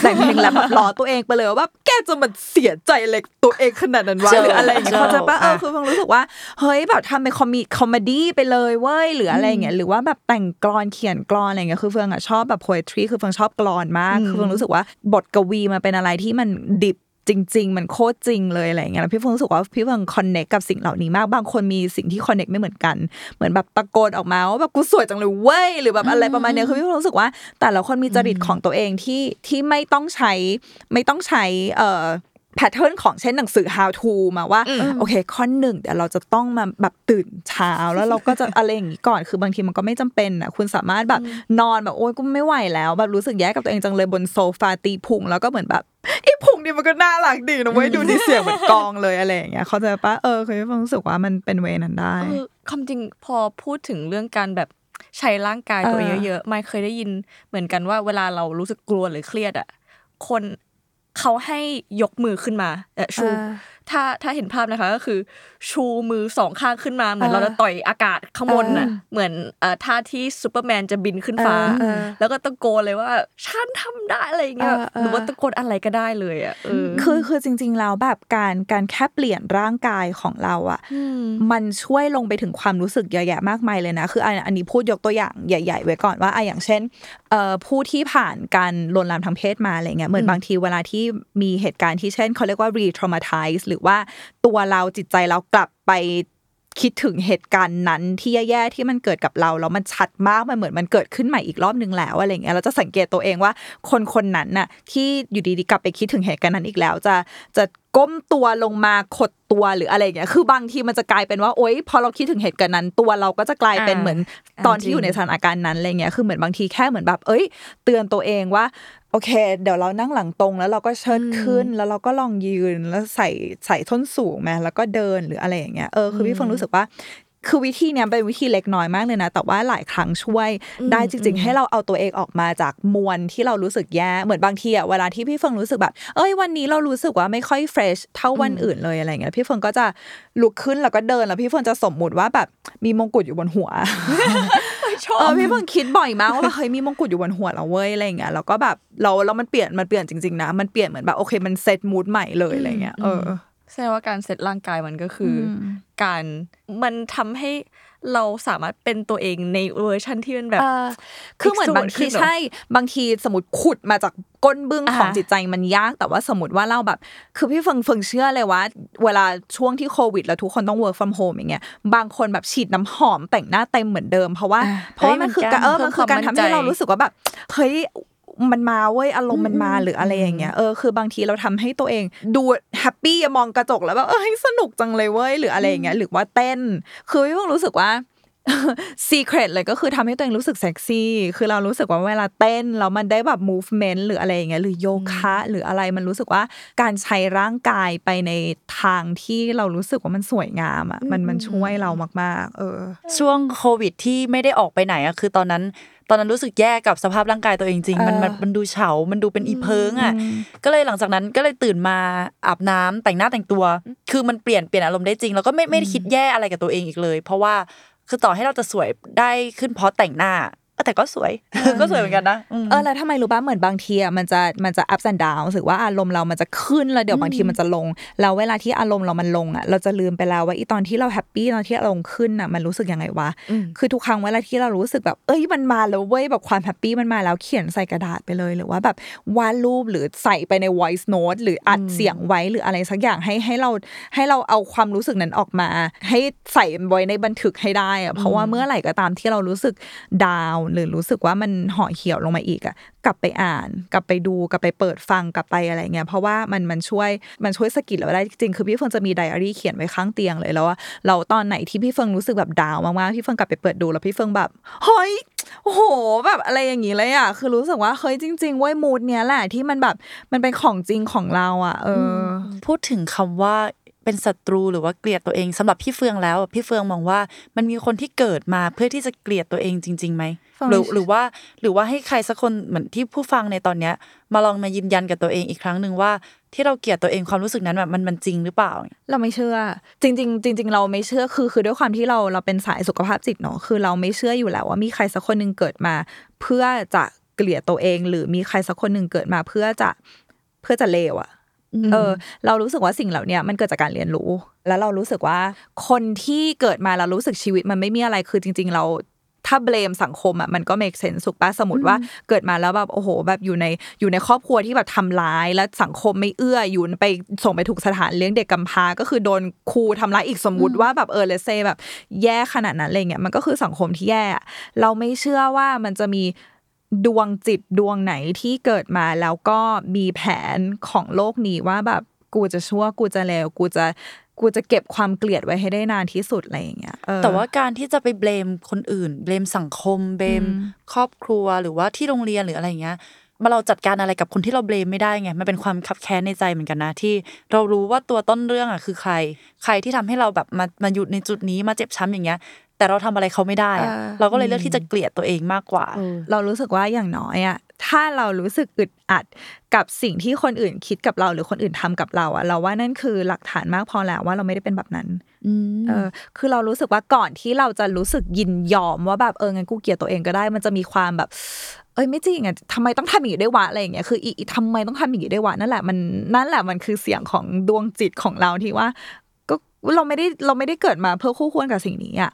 แต่งเพลงแรปแบบล้อตัวเองไปเลยว่าแบบแกจะมาเสียใจเล็กตัวเองขนาดนั้นวะหรืออะไรอย่างเงี้ยเขาจะปะเออคือเฟิงรู้สึกว่าเฮ้ยแบบทำเป็นคอมมี comedy ไปเลยเว้ยหรืออะไรอย่างเงี้ยหรือว่าแบบแต่งกลอนเขียนกลอนอะไรเงี้ยคือเฟิงอะชอบแบบ poetry คือเฟิงชอบกลอนมากคือเฟิงรู้สึกว่าบทกวีมันเป็นอะไรที่มันดิบจริง ๆ มันโคตรจริงเลยอะไรเงี้ยแล้วพี่เฟิงรู้สึกว่าพี่เฟิง connect กับสิ่งเหล่านี้มาก บางคนมีสิ่งที่ connect ไม่เหมือนกัน เหมือนแบบตะโกนออกมาว่าแบบกูสวยจังเลยเว้ย หรือแบบอะไรประมาณนี้คือพี่เฟิงรู้สึกว่า แต่ละคนมีจริตของตัวเองที่ที่ไม่ต้องใช้ไม่ต้องใช้เอ่อ pattern ของเช่นหนังสือ how to มาว่าโอเคข้อหนึ่งเดี๋ยวเราจะต้องมาแบบตื่นเช้าแล้วเราก็จะอะไรอย่างนี้ก่อนคือบางทีมันก็ไม่จำเป็นอะคุณสามารถแบบนอนแบบโอ๊ยก็ไม่ไหวแล้วแบบรู้สึกแย่กับตัวเองจังเลยบนโซฟาตีพุงแล้วก็เหมือนแบบอีพุงนี่มันก็น่ารักดีนะเว้ยดูดีเสียงเหมือนกองเลยอะไรอย่างเงี้ยเขาจะปะเออเคยฟังรู้สึกว่ามันเป็นเวนั้นได้คำจริงพอพูดถึงเรื่องการแบบใช้ร่างกายตัวเยอะๆไม่เคยได้ยินเหมือนกันว่าเวลาเรารู้สึกกลัวหรือเครียดอะคน เขาให้ยกมือขึ้นมาเออชูถ้าถ้าเห็นภาพนะคะก็คือ ชูมือสองข้างขึ้นมาเหมือนเราจะต่อยอากาศข้างบนน่ะเหมือนท่าที่ซูเปอร์แมนจะบินขึ้นฟ้า แล้วก็ตะโกนเลยว่าฉันทำได้อะไรเงี้ยหรือว่าตะโกนอะไรก็ได้เลยอะคือคือจริง ๆ แล้วแบบการการแค่เปลี่ยนร่างกายของเราอะมันช่วยลงไปถึงความรู้สึกเยอะแยะมากมายเลยนะคืออันนี้พูดยกตัวอย่างใหญ่ ๆ ไว้ก่อนว่าออย่างเช่นผู้ที่ผ่านการลวนลามทางเพศมาอะไรเงี้ยเหมือนบางทีเวลาที่มีเหตุการณ์ที่เช่นเขาเรียกว่า re-traumatize หรือว่าตัวเราจิตใจเรากลับไปคิดถึงเหตุการณ์นั้นที่แย่ๆที่มันเกิดกับเราแล้วมันชัดมากมันเหมือนมันเกิดขึ้นใหม่อีกรอบนึงแล้วอะไรเงี้ยเราจะสังเกตตัวเองว่าคนคนนั้นน่ะที่อยู่ดีๆกลับไปคิดถึงเหตุการณ์นั้นอีกแล้ว จะจะก้มตัวลงมาขดตัวหรืออะไรเงี้ยคือบางทีมันจะกลายเป็นว่าโอ๊ยพอเราคิดถึงเหตุการณ์นั้น ตัวเราก็จะกลายเป็นเหมือนตอนที่อยู่ในสถานการณ์นั้นอะไรเงี้ยคือเหมือนบางทีแค่เหมือนแบบ เอ้ย เตือนตัวเองว่า โอเค เดี๋ยวเรานั่งหลังตรงแล้วเราก็เชิดขึ้นแล้วเราก็ลองยืนแล้วใส่ใส่ส้นสูงมาแล้วก็เดินหรืออะไรอย่างเงี้ยเออคือพี่ฟงรู้สึกว่าคือวิธีเนี้ยเป็นวิธีเล็กน้อยมากเลยนะ แต่ว่าหลายครั้งช่วยได้จริง ๆ ให้เราเอาตัวเองออกมาจากมวลที่เรารู้สึกแย่เหมือนบางทีอะเวลาที่พี่เฟิงรู้สึกแบบ เอ้ยวันนี้เรารู้สึกว่าไม่ค่อย fresh เท่าวันอื่นเลยอะไรเงี้ยพี่เฟิงก็จะลุกขึ้นแล้วก็เดินแล้วพี่เฟิงจะสมมุติว่าแบบมีมงกุฎอยู่บนหัว เออพี่เฟิงคิดบ่อยมากว่าเฮ้ยมีมงกุฎอยู่บนหัวเราเว้ยอะไรเงี้ยแล้วก็แบบเราแล้วมันเปลี่ยนมันเปลี่ยนจริงๆนะ มันเปลี่ยนเหมือนแบบโอเคมัน set mood ใหม่เลยอะไรเงี้ยเออแสดงว่าการเซตร่างกายมันก็คือ การมันทำให้ เราสามารถเป็นตัวเองในเวอร์ชันที่มันแบบคือเหมือนบางทีใช่บางทีสมมติขุดมาจากก้นบึ้งของจิตใจมันยาก แต่ว่าสมมติว่าเราแบบ คือพี่เฟิงเฟิงเชื่อเลยว่า เวลาช่วงที่โควิด แล้วทุกคนต้อง work from home อย่างเงี้ยบางคนแบบฉีดน้ำหอมแต่งหน้าเต็มเหมือนเดิมเพราะว่าเพราะว่ามันคือการเออมันคือการทำให้เรารู้สึกว่าแบบเฮ้ย มันมาเว้ยอารมณ์มันมาหรืออะไรอย่างเงี้ยเออคือบางทีเราทำให้ตัวเองดูแฮปปี้มองกระจกแล้วแบบเออสนุกจังเลยเว้ยหรืออะไรอย่างเงี้ยหรือว่าเต้น คือพี่เพิ่งรู้สึกว่า ซีเครตเลยก็คือทำให้ตัวเองรู้สึกเซ็กซี่ คือเรารู้สึกว่าเวลาเต้นแล้วมันได้แบบ movement หรืออะไรอย่างเงี้ยหรือโยคะหรืออะไรมันรู้สึกว่าการใช้ร่างกายไปในทางที่เรารู้สึกว่ามันสวยงามอะมันมันช่วยเรามาก ๆ เออ ช่วงโควิดที่ไม่ได้ออกไปไหนอะคือตอนนั้นตอนนั้นรู้สึกแย่กับสภาพร่างกายตัวเองจริงมันมันมันดูเฉา มันดูเป็นอีเพิงอะ ก็เลยหลังจากนั้นก็เลยตื่นมาอาบน้ำแต่งหน้าแต่งตัว คือมันเปลี่ยนเปลี่ยนอารมณ์ได้จริง แล้วก็ไม่ไม่ได้คิดแย่อะไรกับตัวเองอีกเลย เพราะว่า คือต่อให้เราจะสวยได้ขึ้นเพราะแต่งหน้า แต่ก็สวยก็สวยเหมือนกันนะเออแล้วทำไมรู้ป่ะเหมือนบางทีอะมันจะมันจะ up and down รู้สึกว่าอารมณ์เรามันจะขึ้นแล้วเดี๋ยวบางทีมันจะลง แล้วเวลาที่อารมณ์เรามันลงอะเราจะลืมไปแล้วว่าอีตอนที่เราแฮปปี้ตอนที่อารมณ์ขึ้นอะมันรู้สึกยังไงวะคือทุกครั้งเวลาที่เรารู้สึกแบบเอ้ยมันมาแล้วเว้ยแบบความแฮปปี้มันมาแล้วเขียนใส่กระดาษไปเลยหรือว่าแบบวาดรูปหรือใส่ไปใน voice note หรืออัดเสียงไว้หรืออะไรสักอย่างให้ให้เราให้เราเอาความรู้สึกนั้นออกมา ให้ใส่ไว้ในบันทึกให้ได้อะเพราะว่าเมื่อไหร่ก็ตามที่เรารู้สึกดาวหรือรู้สึกว่ามันห่อเหี่ยวลงมาอีกอะกลับไปอ่าน กลับไปดูกลับไปเปิดฟังกลับไปอะไรเงี้ยเพราะว่ามันมันช่วยมันช่วยสกิดเราได้จริงคือพี่เฟิงจะมีไดอารี่เขียนไว้ข้างเตียงเลยแล้วว่าเราตอนไหนที่พี่เฟิงรู้สึกแบบดาวมากๆพี่เฟิงกลับไปเปิดดูแล้วพี่เฟิงแบบเฮ้ยโอ้โหแบบอะไรอย่างงี้เลยอะคือรู้สึกว่าเฮ้ยจริงๆเว้ยมูดเนี้ยแหละที่มันแบบมันเป็นของจริงของเราอะ เออ พูดถึงคำว่า เป็นศัตรูหรือว่าเกลียดตัวเองสำหรับพี่เฟืองแล้วพี่เฟืองมองว่ามันมีคนที่เกิดมาเพื่อที่จะเกลียดตัวเองจริงๆไหมหรือหรือว่าหรือว่าให้ใครสักคนเหมือนที่ผู้ฟังในตอนเนี้ย มาลองมายืนยันกับตัวเองอีกครั้งหนึ่งว่าที่เราเกลียดตัวเองความรู้สึกนั้นแบบมันมันจริงหรือเปล่า เราไม่เชื่อ จริง ๆ จริง ๆ เราไม่เชื่อคือคือด้วยความที่เราเราเป็นสายสุขภาพจิตเนาะคือเราไม่เชื่ออยู่แล้วว่ามีใครสักคนหนึ่งเกิดมา เพื่อจะเกลียดตัวเอง หรือมีใครสักคนหนึ่งเกิดมาเพื่อจะเพื่อจะเลวอะ เออ เรารู้สึกว่าสิ่งเหล่านี้มันเกิดจากการเรียนรู้ แล้วเรารู้สึกว่าคนที่เกิดมาเรารู้สึกชีวิตมันไม่มีอะไรคือจริง ๆ เราถ้าเบลมสังคมอะมันก็เมกเซนสุกป้าสมมติว่าเกิดมาแล้วแบบโอ้โห แบบอยู่ในอยู่ในครอบครัวที่แบบทำร้าย แล้วสังคมไม่เอื้ออยู่ไปส่งไปถูกสถานเลี้ยงเด็กกำพร้าก็คือโดนครูทำร้ายอีกสมมุติว่าแบบเออเลเซแบบแย่ขนาดนั้นอะไรเงี้ยมันก็คือสังคมที่แย่เราไม่เชื่อว่ามันจะมี ดวงจิตดวงไหนที่เกิดมาแล้วก็มีแผนของโลกนี้ว่าแบบกูจะชั่วกูจะเลวกูจะกูจะเก็บความเกลียดไว้ให้ได้นานที่สุดอะไรอย่างเงี้ยแต่ว่าการที่จะไปเบลมคนอื่น เบลมสังคม เบลมครอบครัวหรือว่าที่โรงเรียนหรืออะไรเงี้ยมาเราจัดการอะไรกับคนที่เราเบลมไม่ได้ไงมันเป็นความขับแค้นในใจเหมือนกันนะที่เรารู้ว่าตัวต้นเรื่องอะคือใคร ใครที่ทำให้เราแบบมามาหยุดในจุดนี้มาเจ็บช้ำอย่างเงี้ยแต่เราทำอะไรเขาไม่ได้เราก็เลยเลือกที่จะเกลียดตัวเองมากกว่า เรารู้สึกว่าอย่างน้อยอะถ้าเรารู้สึกอึดอัดกับสิ่งที่คนอื่นคิดกับเราหรือคนอื่นทำกับเราอะเราว่านั่นคือหลักฐานมากพอแล้วว่าเราไม่ได้เป็นแบบนั้นเออคือเรารู้สึกว่าก่อนที่เราจะรู้สึกยินยอมว่าแบบเอองั้นกูเกลียดตัวเองก็ได้ มันจะมีความแบบ เอ้ยไม่จริงอะทำไมต้องทำอย่างนี้ด้วยวะอะไรอย่างเงี้ยคืออีทำไมต้องทำอย่างนี้ด้วยวะนั่นแหละมันนั่นแหละมันคือเสียงของดวงจิตของเราที่ว่า เราไม่ได้เราไม่ได้เกิดมาเพื่อคู่ควรกับสิ่งนี้อะ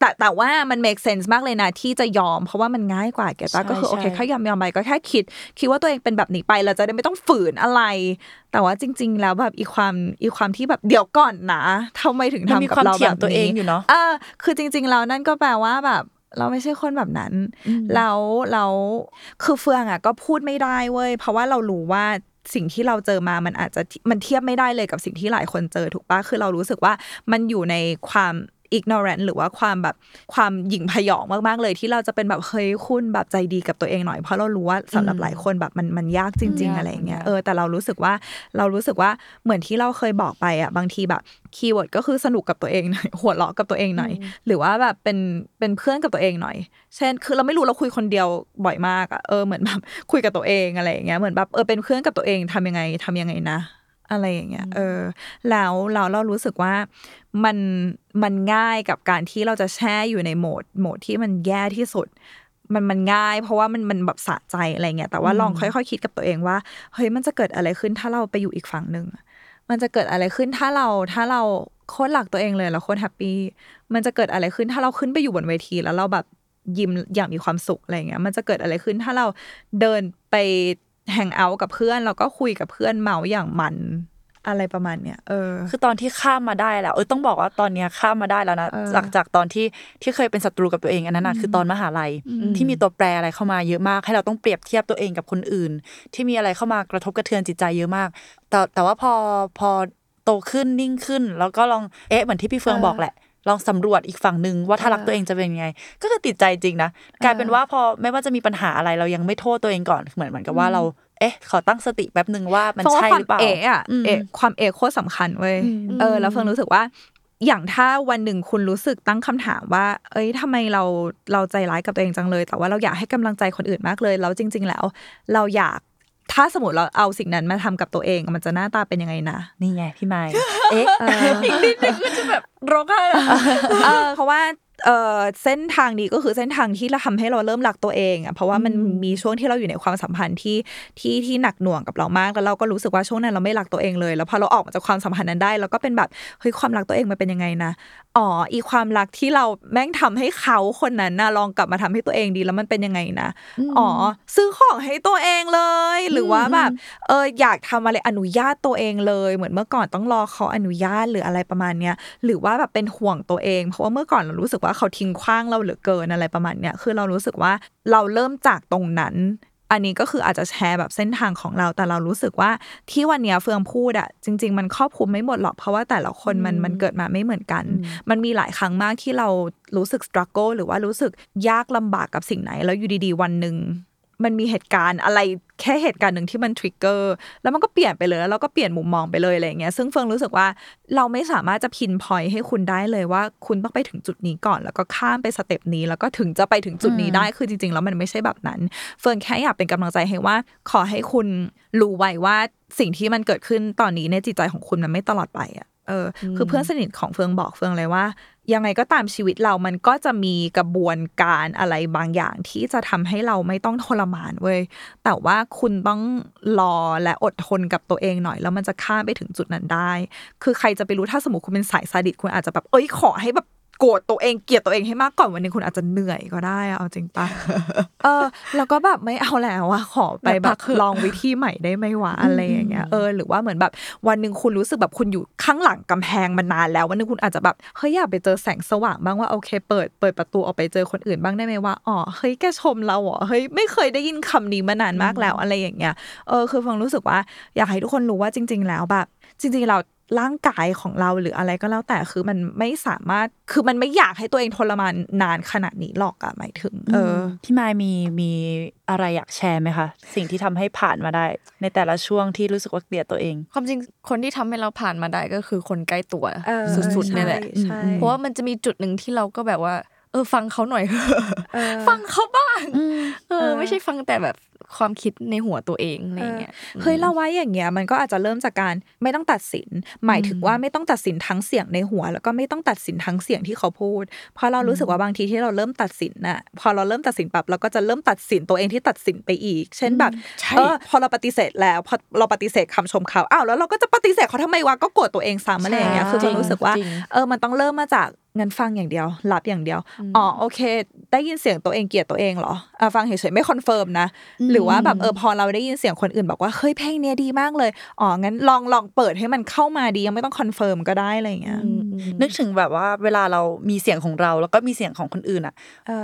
แต่แต่ว่ามัน make sense มากเลยนะ ที่จะยอม เพราะว่ามันง่ายกว่าแกตาก็คือโอเคแค่ยอมยอมไปก็แค่คิด คิดว่าตัวเองเป็นแบบนี้ไปเราจะได้ไม่ต้องฝืนอะไร แต่ว่าจริง ๆ แล้วแบบอีความอีความที่แบบเดี๋ยวก่อนนะทำไมถึงทำกับเราแบบนี้อยู่เนาะเออคือจริง ๆ แล้วนั่นก็แปลว่าแบบเราไม่ใช่คนแบบนั้น แล้วเราคือเฟืองอะ ก็พูดไม่ได้เว้ย เพราะว่าเรารู้ว่า สิ่งที่เราเจอมามันอาจจะมันเทียบไม่ได้เลยกับสิ่งที่หลายคนเจอถูกปะคือเรารู้สึกว่ามันอยู่ในความ อิกโนเรนต์หรือว่าความแบบความหยิ่งพยองมากๆเลยที่เราจะเป็นแบบเฮ้ยคุณแบบใจดีกับตัวเองหน่อยเพราะเรารู้ว่าสำหรับหลายคนแบบมันมันยากจริง ๆ อะไรเงี้ยเออแต่เรารู้สึกว่าเรารู้สึกว่าเหมือนที่เราเคยบอกไปอะบางทีแบบคีย์เวิร์ดก็คือสนุกกับตัวเองหน่อยหัวเราะกับตัวเองหน่อย หรือว่าแบบเป็นเป็นเพื่อนกับตัวเองหน่อย เช่น คือเราไม่รู้เราคุยคนเดียวบ่อยมากอะเออเหมือนแบบคุยกับตัวเองอะไรเงี้ยเหมือนแบบเออเป็นเพื่อนกับตัวเองทำยังไงทำยังไงนะ อะไรอย่างเงี้ย เออ แล้วเราเรารู้สึกว่ามันมันง่ายกับการที่เราจะแช่อยู่ในโหมดโหมดที่มันแย่ที่สุด มันมันง่าย เพราะว่ามันมันแบบสะใจอะไรเงี้ย แต่ว่าลองค่อยๆคิดกับตัวเองว่า เฮ้ยมันจะเกิดอะไรขึ้นถ้าเราไปอยู่อีกฝั่งหนึ่ง มันจะเกิดอะไรขึ้นถ้าเราถ้าเราโคตรหลักตัวเองเลยแล้วโคตรแฮปปี้ มันจะเกิดอะไรขึ้นถ้าเราขึ้นไปอยู่บนเวที แล้วเราแบบยิ้มอย่างมีความสุขอะไรเงี้ย มันจะเกิดอะไรขึ้นถ้าเราเดินไป แฮงเอาท์กับเพื่อนเราก็คุยกับเพื่อนเมาอย่างมันอะไรประมาณเนี้ยเออ คือตอนที่ข้ามมาได้แล้ว เออต้องบอกว่าตอนเนี้ยข้ามมาได้แล้วนะจากจากตอนที่ที่เคยเป็นศัตรูกับตัวเองอันนั้นนะคือตอนมหาลัยที่มีตัวแปรอะไรเข้ามาเยอะมาก ให้เราต้องเปรียบเทียบตัวเองกับคนอื่น ที่มีอะไรเข้ามากระทบกระเทือนจิตใจเยอะมาก แต่แต่ว่าพอพอโตขึ้นนิ่งขึ้น แล้วก็ลองเอ๊ะเหมือนที่พี่เฟืองบอกแหละ ลองสำรวจอีกฝั่งหนึ่งว่าถ้ารักตัวเองจะเป็นยังไง ก็คือติดใจจริงนะกลายเป็นว่าพอไม่ว่าจะมีปัญหาอะไรเรายังไม่โทษตัวเองก่อนเหมือนเหมือนกับว่าเราเอ๊ะขอตั้งสติแป๊บหนึ่งว่ามันใช่หรือเปล่าเอะเอะความเอะโคตรสำคัญเว้ยเออ แล้วเฟิงรู้สึกว่า อย่างถ้าวันหนึ่งคุณรู้สึกตั้งคำถามว่า เอ้ยทำไมเราเราใจร้ายกับตัวเองจังเลย แต่ว่าเราอยากให้กำลังใจคนอื่นมากเลย แล้วจริง ๆ แล้ว เราอยาก ถ้าสมมติเราเอาสิ่งนั้นมาทำกับตัวเองมันจะหน้าตาเป็นยังไงนะนี่ไงพี่ไม้เอ๊ะอีกนิดนึงก็จะแบบร้องไห้เออเพราะว่า เอ่อเส้นทางนี้ก็คือเส้นทางที่เราทำให้เราเริ่มรักตัวเองอะเพราะว่ามันมีช่วงที่เราอยู่ในความสัมพันธ์ที่ที่ที่หนักหน่วงกับเรามากแล้วเราก็รู้สึกว่าช่วงนั้นเราไม่รักตัวเองเลย แล้วพอเราออกมาจากความสัมพันธ์นั้นได้เราก็เป็นแบบเฮ้ยความรักตัวเองมันเป็นยังไงนะอ๋ออีความรักที่เราแม่งทำให้เขาคนนั้นนะลองกลับมาทำให้ตัวเองดีแล้วมันเป็นยังไงนะอ๋อซื้อของให้ตัวเองเลย หรือว่าแบบเอออยากทำอะไรอนุญาตตัวเองเลย เหมือนเมื่อก่อนต้องรอเขาอนุญาตหรืออะไรประมาณเนี้ยหรือว่าแบบเป็นห่วงตัวเอง เพราะว่าเมื่อก่อนเรารู้สึกว่าเขาทิ้งขว้างเราเหลือเกินอะไรประมาณเนี้ยคือเรารู้สึกว่าเราเริ่มจากตรงนั้น อันนี้ก็คืออาจจะแชร์แบบเส้นทางของเรา แต่เรารู้สึกว่าที่วันนี้เฟืองพูดอะจริง ๆ มันครอบคลุมไม่หมดหรอกเพราะว่าแต่ละคนมันมันเกิดมาไม่เหมือนกัน มันมีหลายครั้งมากที่เรารู้สึกสครัลเกิลหรือว่ารู้สึกยากลำบากกับสิ่งไหน แล้วอยู่ดีๆ วันหนึ่ง มันมีเหตุการณ์อะไรแค่เหตุการณ์หนึ่งที่มันทริกเกอร์แล้วมันก็เปลี่ยนไปเลยแล้วเราก็เปลี่ยนมุมมองไปเลยอะไรเงี้ยซึ่งเฟิงรู้สึกว่าเราไม่สามารถจะพินพอยให้คุณได้เลยว่า คุณต้องไปถึงจุดนี้ก่อน แล้วก็ข้ามไปสเต็ปนี้แล้วก็ถึงจะไปถึงจุดนี้ได้คือจริง ๆ แล้วมันไม่ใช่แบบนั้น เฟิงแค่อยากเป็นกำลังใจให้ว่า ขอให้คุณรู้ไว้ว่าสิ่งที่มันเกิดขึ้นตอนนี้ในจิตใจของคุณมันไม่ตลอดไปอะเออ คือเพื่อนสนิทของเฟืองบอกเฟืองเลยว่า ยังไงก็ตามชีวิตเรามันก็จะมีกระบวนการอะไรบางอย่างที่จะทำให้เราไม่ต้องทรมานเว้ยแต่ว่าคุณต้องรอและอดทนกับตัวเองหน่อย แล้วมันจะข้ามไปถึงจุดนั้นได้ คือใครจะไปรู้ถ้าสมมติคุณเป็นสายซาดิสคุณอาจจะแบบเอ้ยขอให้แบบ โกรธตัวเองเกลียดตัวเองให้มากก่อนวันนึงคุณอาจจะเหนื่อยก็ได้เอาจริงปะเออ แล้วก็แบบไม่เอาแล้วอะขอไปแบบลองวิธีใหม่ได้ไหมวะอะไรอย่างเงี้ยเออหรือว่าเหมือนแบบวันหนึ่งคุณรู้สึกแบบคุณอยู่ข้างหลังกำแพงมานานแล้ววันนึงคุณอาจจะแบบเฮ้ยอยากไปเจอแสงสว่างบ้างว่าโอเค เปิดเปิดประตูออกไปเจอคนอื่นบ้างได้ไหมว่าอ๋อเฮ้ยแกชมเราเหรอเฮ้ยไม่เคยได้ยินคำนี้มานานมากแล้วอะไรอย่างเงี้ยเออคือฟังรู้สึกว่าอยากให้ทุกคนรู้ว่าจริง ๆ แล้วแบบจริงๆเรา ร่างกายของเราหรืออะไรก็แล้วแต่คือมันไม่สามารถคือมันไม่อยากให้ตัวเองทรมานนานขนาดนี้หรอกอะหมายถึง เออพี่มายมีมีอะไรอยากแชร์ไหมคะ สิ่งที่ทำให้ผ่านมาได้ ในแต่ละช่วงที่รู้สึกว่าเกลียดตัวเอง ความจริงคนที่ทำให้เราผ่านมาได้ก็คือคนใกล้ตัวสุดๆนี่แหละเพราะว่ามันจะมีจุดหนึ่งที่เราก็แบบว่า เออฟังเขาหน่อยฟังเขาบ้างเออ ไม่ใช่ฟังแต่แบบ ความคิดในหัวตัวเองอะไรเงี้ยเฮ้ยเราว่าอย่างเงี้ยมันก็อาจจะเริ่มจากการไม่ต้องตัดสิน หมายถึงว่าไม่ต้องตัดสินทั้งเสียงในหัว แล้วก็ไม่ต้องตัดสินทั้งเสียงที่เขาพูดเพราะเรารู้สึกว่าบางทีที่เราเริ่มตัดสินน่ะพอเราเริ่มตัดสินแบบเราก็จะเริ่มตัดสินตัวเองที่ตัดสินไปอีก เช่นแบบเออพอเราปฏิเสธแล้วพอเราปฏิเสธคำชมเขาอ้าวแล้วเราก็จะปฏิเสธเขาทำไมวะก็โกรธตัวเองซ้ำอะไรอย่างเงี้ยคือมันรู้สึกว่าเออมันต้องเริ่มมาจากงั้นฟังอย่างเดียว รับอย่างเดียวอ๋อโอเค ได้ยินเสียงตัวเองเกลียดตัวเองเหรออ่ฟังเฉยๆไม่ confirm นะหรือว่าแบบเออพอเราได้ยินเสียงคนอื่นบอกว่าเฮ้ยเพลงเนี้ยดีมากเลยอ๋องั้นลองลองเปิดให้มันเข้ามาดียังไม่ต้อง confirm ก็ได้อะไรเงี้ยนึกถึงแบบว่าเวลาเรามีเสียงของเราแล้วก็มีเสียงของคนอื่นอะ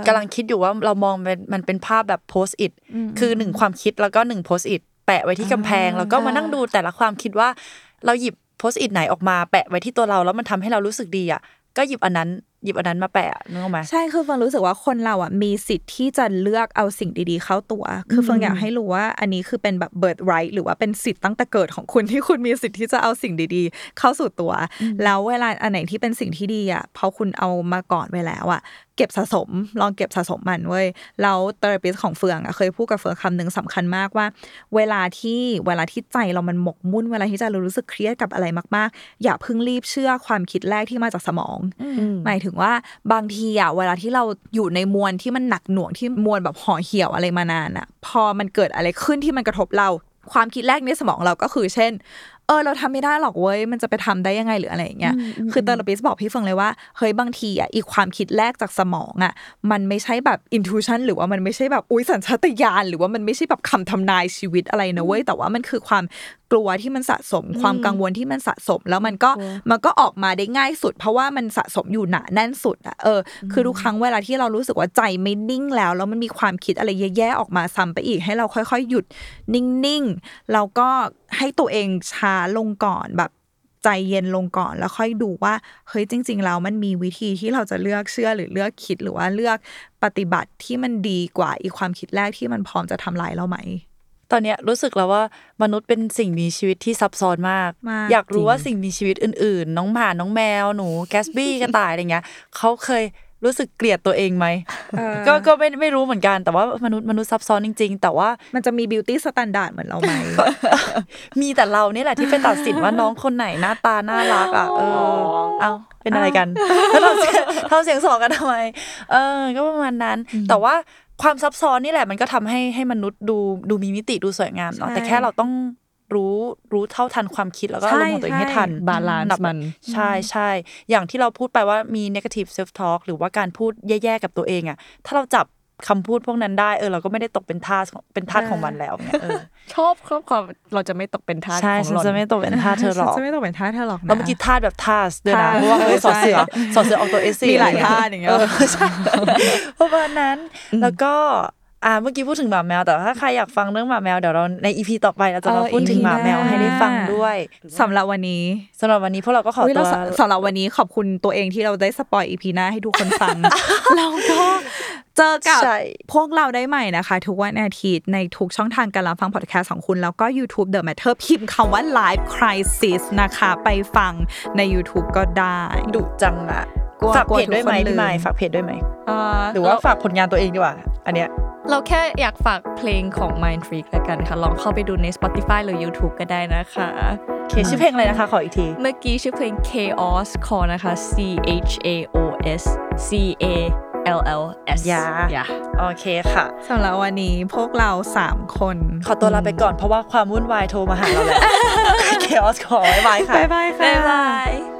กำลังคิดอยู่ว่าเรามองมันมันเป็นภาพแบบ post-it คือหนึ่งความคิดแล้วก็หนึ่ง post-it แปะไว้ที่กำแพง แล้วก็มานั่งดูแต่ละความคิดว่าเราหยิบ post-it ไหนออกมาแปะไว้ที่ตัวเราแล้วมันทำให้เรารู้สึกดีอะก็หยิบอันนั้น หยิบอันนั้นมาแปะนึกออกไหมใช่คือฟังรู้สึกว่าคนเราอะมีสิทธิ์ที่จะเลือกเอาสิ่งดีๆ เข้าตัว คือฟังอยากให้รู้ว่า อันนี้คือเป็นแบบ birthright หรือว่าเป็นสิทธิ์ตั้งแต่เกิดของคุณที่คุณมีสิทธิ์ที่จะเอาสิ่งดีๆ เข้าสู่ตัว แล้วเวลาอันไหนที่เป็นสิ่งที่ดีอะพอคุณเอามาก่อนไว้แล้วอะเก็บสะสม ลองเก็บสะสมมันเว้ยแล้ว therapist ของเฟืองอะเคยพูดกับเฟืองคำหนึ่งสำคัญมากว่า เวลาที่เวลาที่ใจเรามันหมกมุ่นเวลาที่ใจเรารู้สึกเครียดกับอะไรมาก ๆ อย่าเพิ่งรีบเชื่อความคิดแรกที่มาจากสมองหมายถึงว่าบางทีอะเวลาที่เราอยู่ในมวลที่มันหนักหน่วงที่มวลแบบห่อเหี่ยวอะไรมานานอะพอมันเกิดอะไรขึ้นที่มันกระทบเรา ความคิดแรกในสมองเราก็คือ เช่น เออเราทำไม่ได้หรอกเว้ยมันจะไปทำได้ยังไงหรืออะไรอย่างเงี้ยคือ therapist บอกพี่เฟิงเลยว่าเฮ้ยบางทีอะอีกความคิดแรกจากสมองอะมันไม่ใช่แบบ intuition หรือว่ามันไม่ใช่แบบอุ้ยสัญชาตญาณหรือว่ามันไม่ใช่แบบคำทำนายชีวิตอะไรนะเว้ยแต่ว่ามันคือความกลัวที่มันสะสมความกังวลที่มันสะสม แล้วมันก็มันก็ออกมาได้ง่ายสุด เพราะว่ามันสะสมอยู่หนาแน่นสุดอะเออคือทุกครั้งเวลาที่เรารู้สึกว่าใจไม่นิ่งแล้ว แล้วมันมีความคิดอะไรแย่ๆออกมาซ้ำไปอีกให้เราค่อยๆ หยุดนิ่งๆแล้วก็ ให้ตัวเองช้าลงก่อนแบบใจเย็นลงก่อนแล้วค่อยดูว่าเฮ้ยจริง ๆ แล้วมันมีวิธีที่เราจะเลือกเชื่อหรือเลือกคิดหรือว่าเลือกปฏิบัติที่มันดีกว่าอีกความคิดแรกที่มันพร้อมจะทำลายเราไหม ตอนนี้รู้สึกแล้วว่ามนุษย์เป็นสิ่งมีชีวิตที่ซับซ้อนมากอยากรู้ว่าสิ่งมีชีวิตอื่น ๆ น้องหมาน้องแมวหนูแกสบี้กระต่ายอะไรเงี้ยเขาเคย รู้สึกเกลียดตัวเองไหมก็ก็ไม่ไม่รู้เหมือนกันแต่ว่ามนุษย์มนุษย์ซับซ้อนจริง ๆ แต่ว่ามันจะมี beauty standard เหมือนเราไหมมีแต่เรานี่แหละที่ไปตัดสินว่าน้องคนไหนหน้าตาน่ารักอะเออเอาเป็นอะไรกันแล้วทำเสียงทำเสียงสองกันทำไมเออ ก็ประมาณนั้น แต่ว่าความซับซ้อนนี่แหละมันก็ทำให้ให้มนุษย์ดูดูมีมิติดูสวยงามเนาะแต่แค่เราต้อง รู้รู้เท่าทันความคิดแล้วก็อารมณ์ของตัวเองให้ทัน balance มัน ใช่ใช่อย่างที่เราพูดไปว่ามี negative self talk หรือว่าการพูดแย่ๆกับตัวเองอะถ้าเราจับคำพูดพวกนั้นได้เออเราก็ไม่ได้ตกเป็นทาสเป็นทาสของมันแล้วเนี่ยเออชอบชอบความเราจะไม่ตกเป็นทาสใช่ของฉันหล่อนจะไม่ตกเป็นทาสเธอหรอกจะไม่ต้องเป็นท่าเธอหรอกนะแล้วเมื่อกี้ทาสแบบทาสด้วยนะทาสเพราะว่าเออสอเสือใช่สอเสือออกตัวเอสซีมีหลายท่าอย่างเงี้ยใช่ประมาณนั้นแล้วก็ อ่าเมื่อกี้พูดถึงหมาแมวแต่ถ้าใครอยากฟังเรื่องหมาแมวเดี๋ยวเราใน EP ต่อไปเราจะมาเออพูดถึง EP หมาแมวให้ได้ฟังด้วยสำหรับวันนี้สำหรับวันนี้พวกเราก็ขออุ๊ยตัวเราสำหรับวันนี้ขอบคุณตัวเองที่เราได้ spoil EP หน้าให้ทุกคนฟังแล้วก็เจอกับใช่พวกเราได้ใหม่นะคะ ทุกวันอาทิตย์ในทุกช่องทางการรับฟังพอดแคสต์ของคุณ แล้วก็ YouTube The Matter พิมพ์คำว่า Life Crisis นะคะ ไปฟังใน YouTube ก็ได้ดุจังอะ กลัวฝากเพจด้วยไหมกลัวทุกคนลืมพี่ไม้ฝากเพจด้วยไหมเอ่อหรือว่าฝากผลงานตัวเองดีกว่า อันเนี้ยเราแค่อยากฝากเพลงของ Mind Freak แล้วกันค่ะ ลองเข้าไปดูใน Spotify หรือ YouTube ก็ได้นะคะโอเคชื่อเพลงอะไรนะคะ ขออีกที เมื่อกี้ชื่อเพลง Chaos Call นะคะ C H A O S C A L L S อย่าอย่าโอเคค่ะสำหรับวันนี้พวกเราสามคน ขอตัวลาไปก่อนเพราะว่าความวุ่นวายโทรมาหาเราแล้วเคออสขอบ๊ายบายค่ะ บ๊ายบายค่ะบ๊ายบาย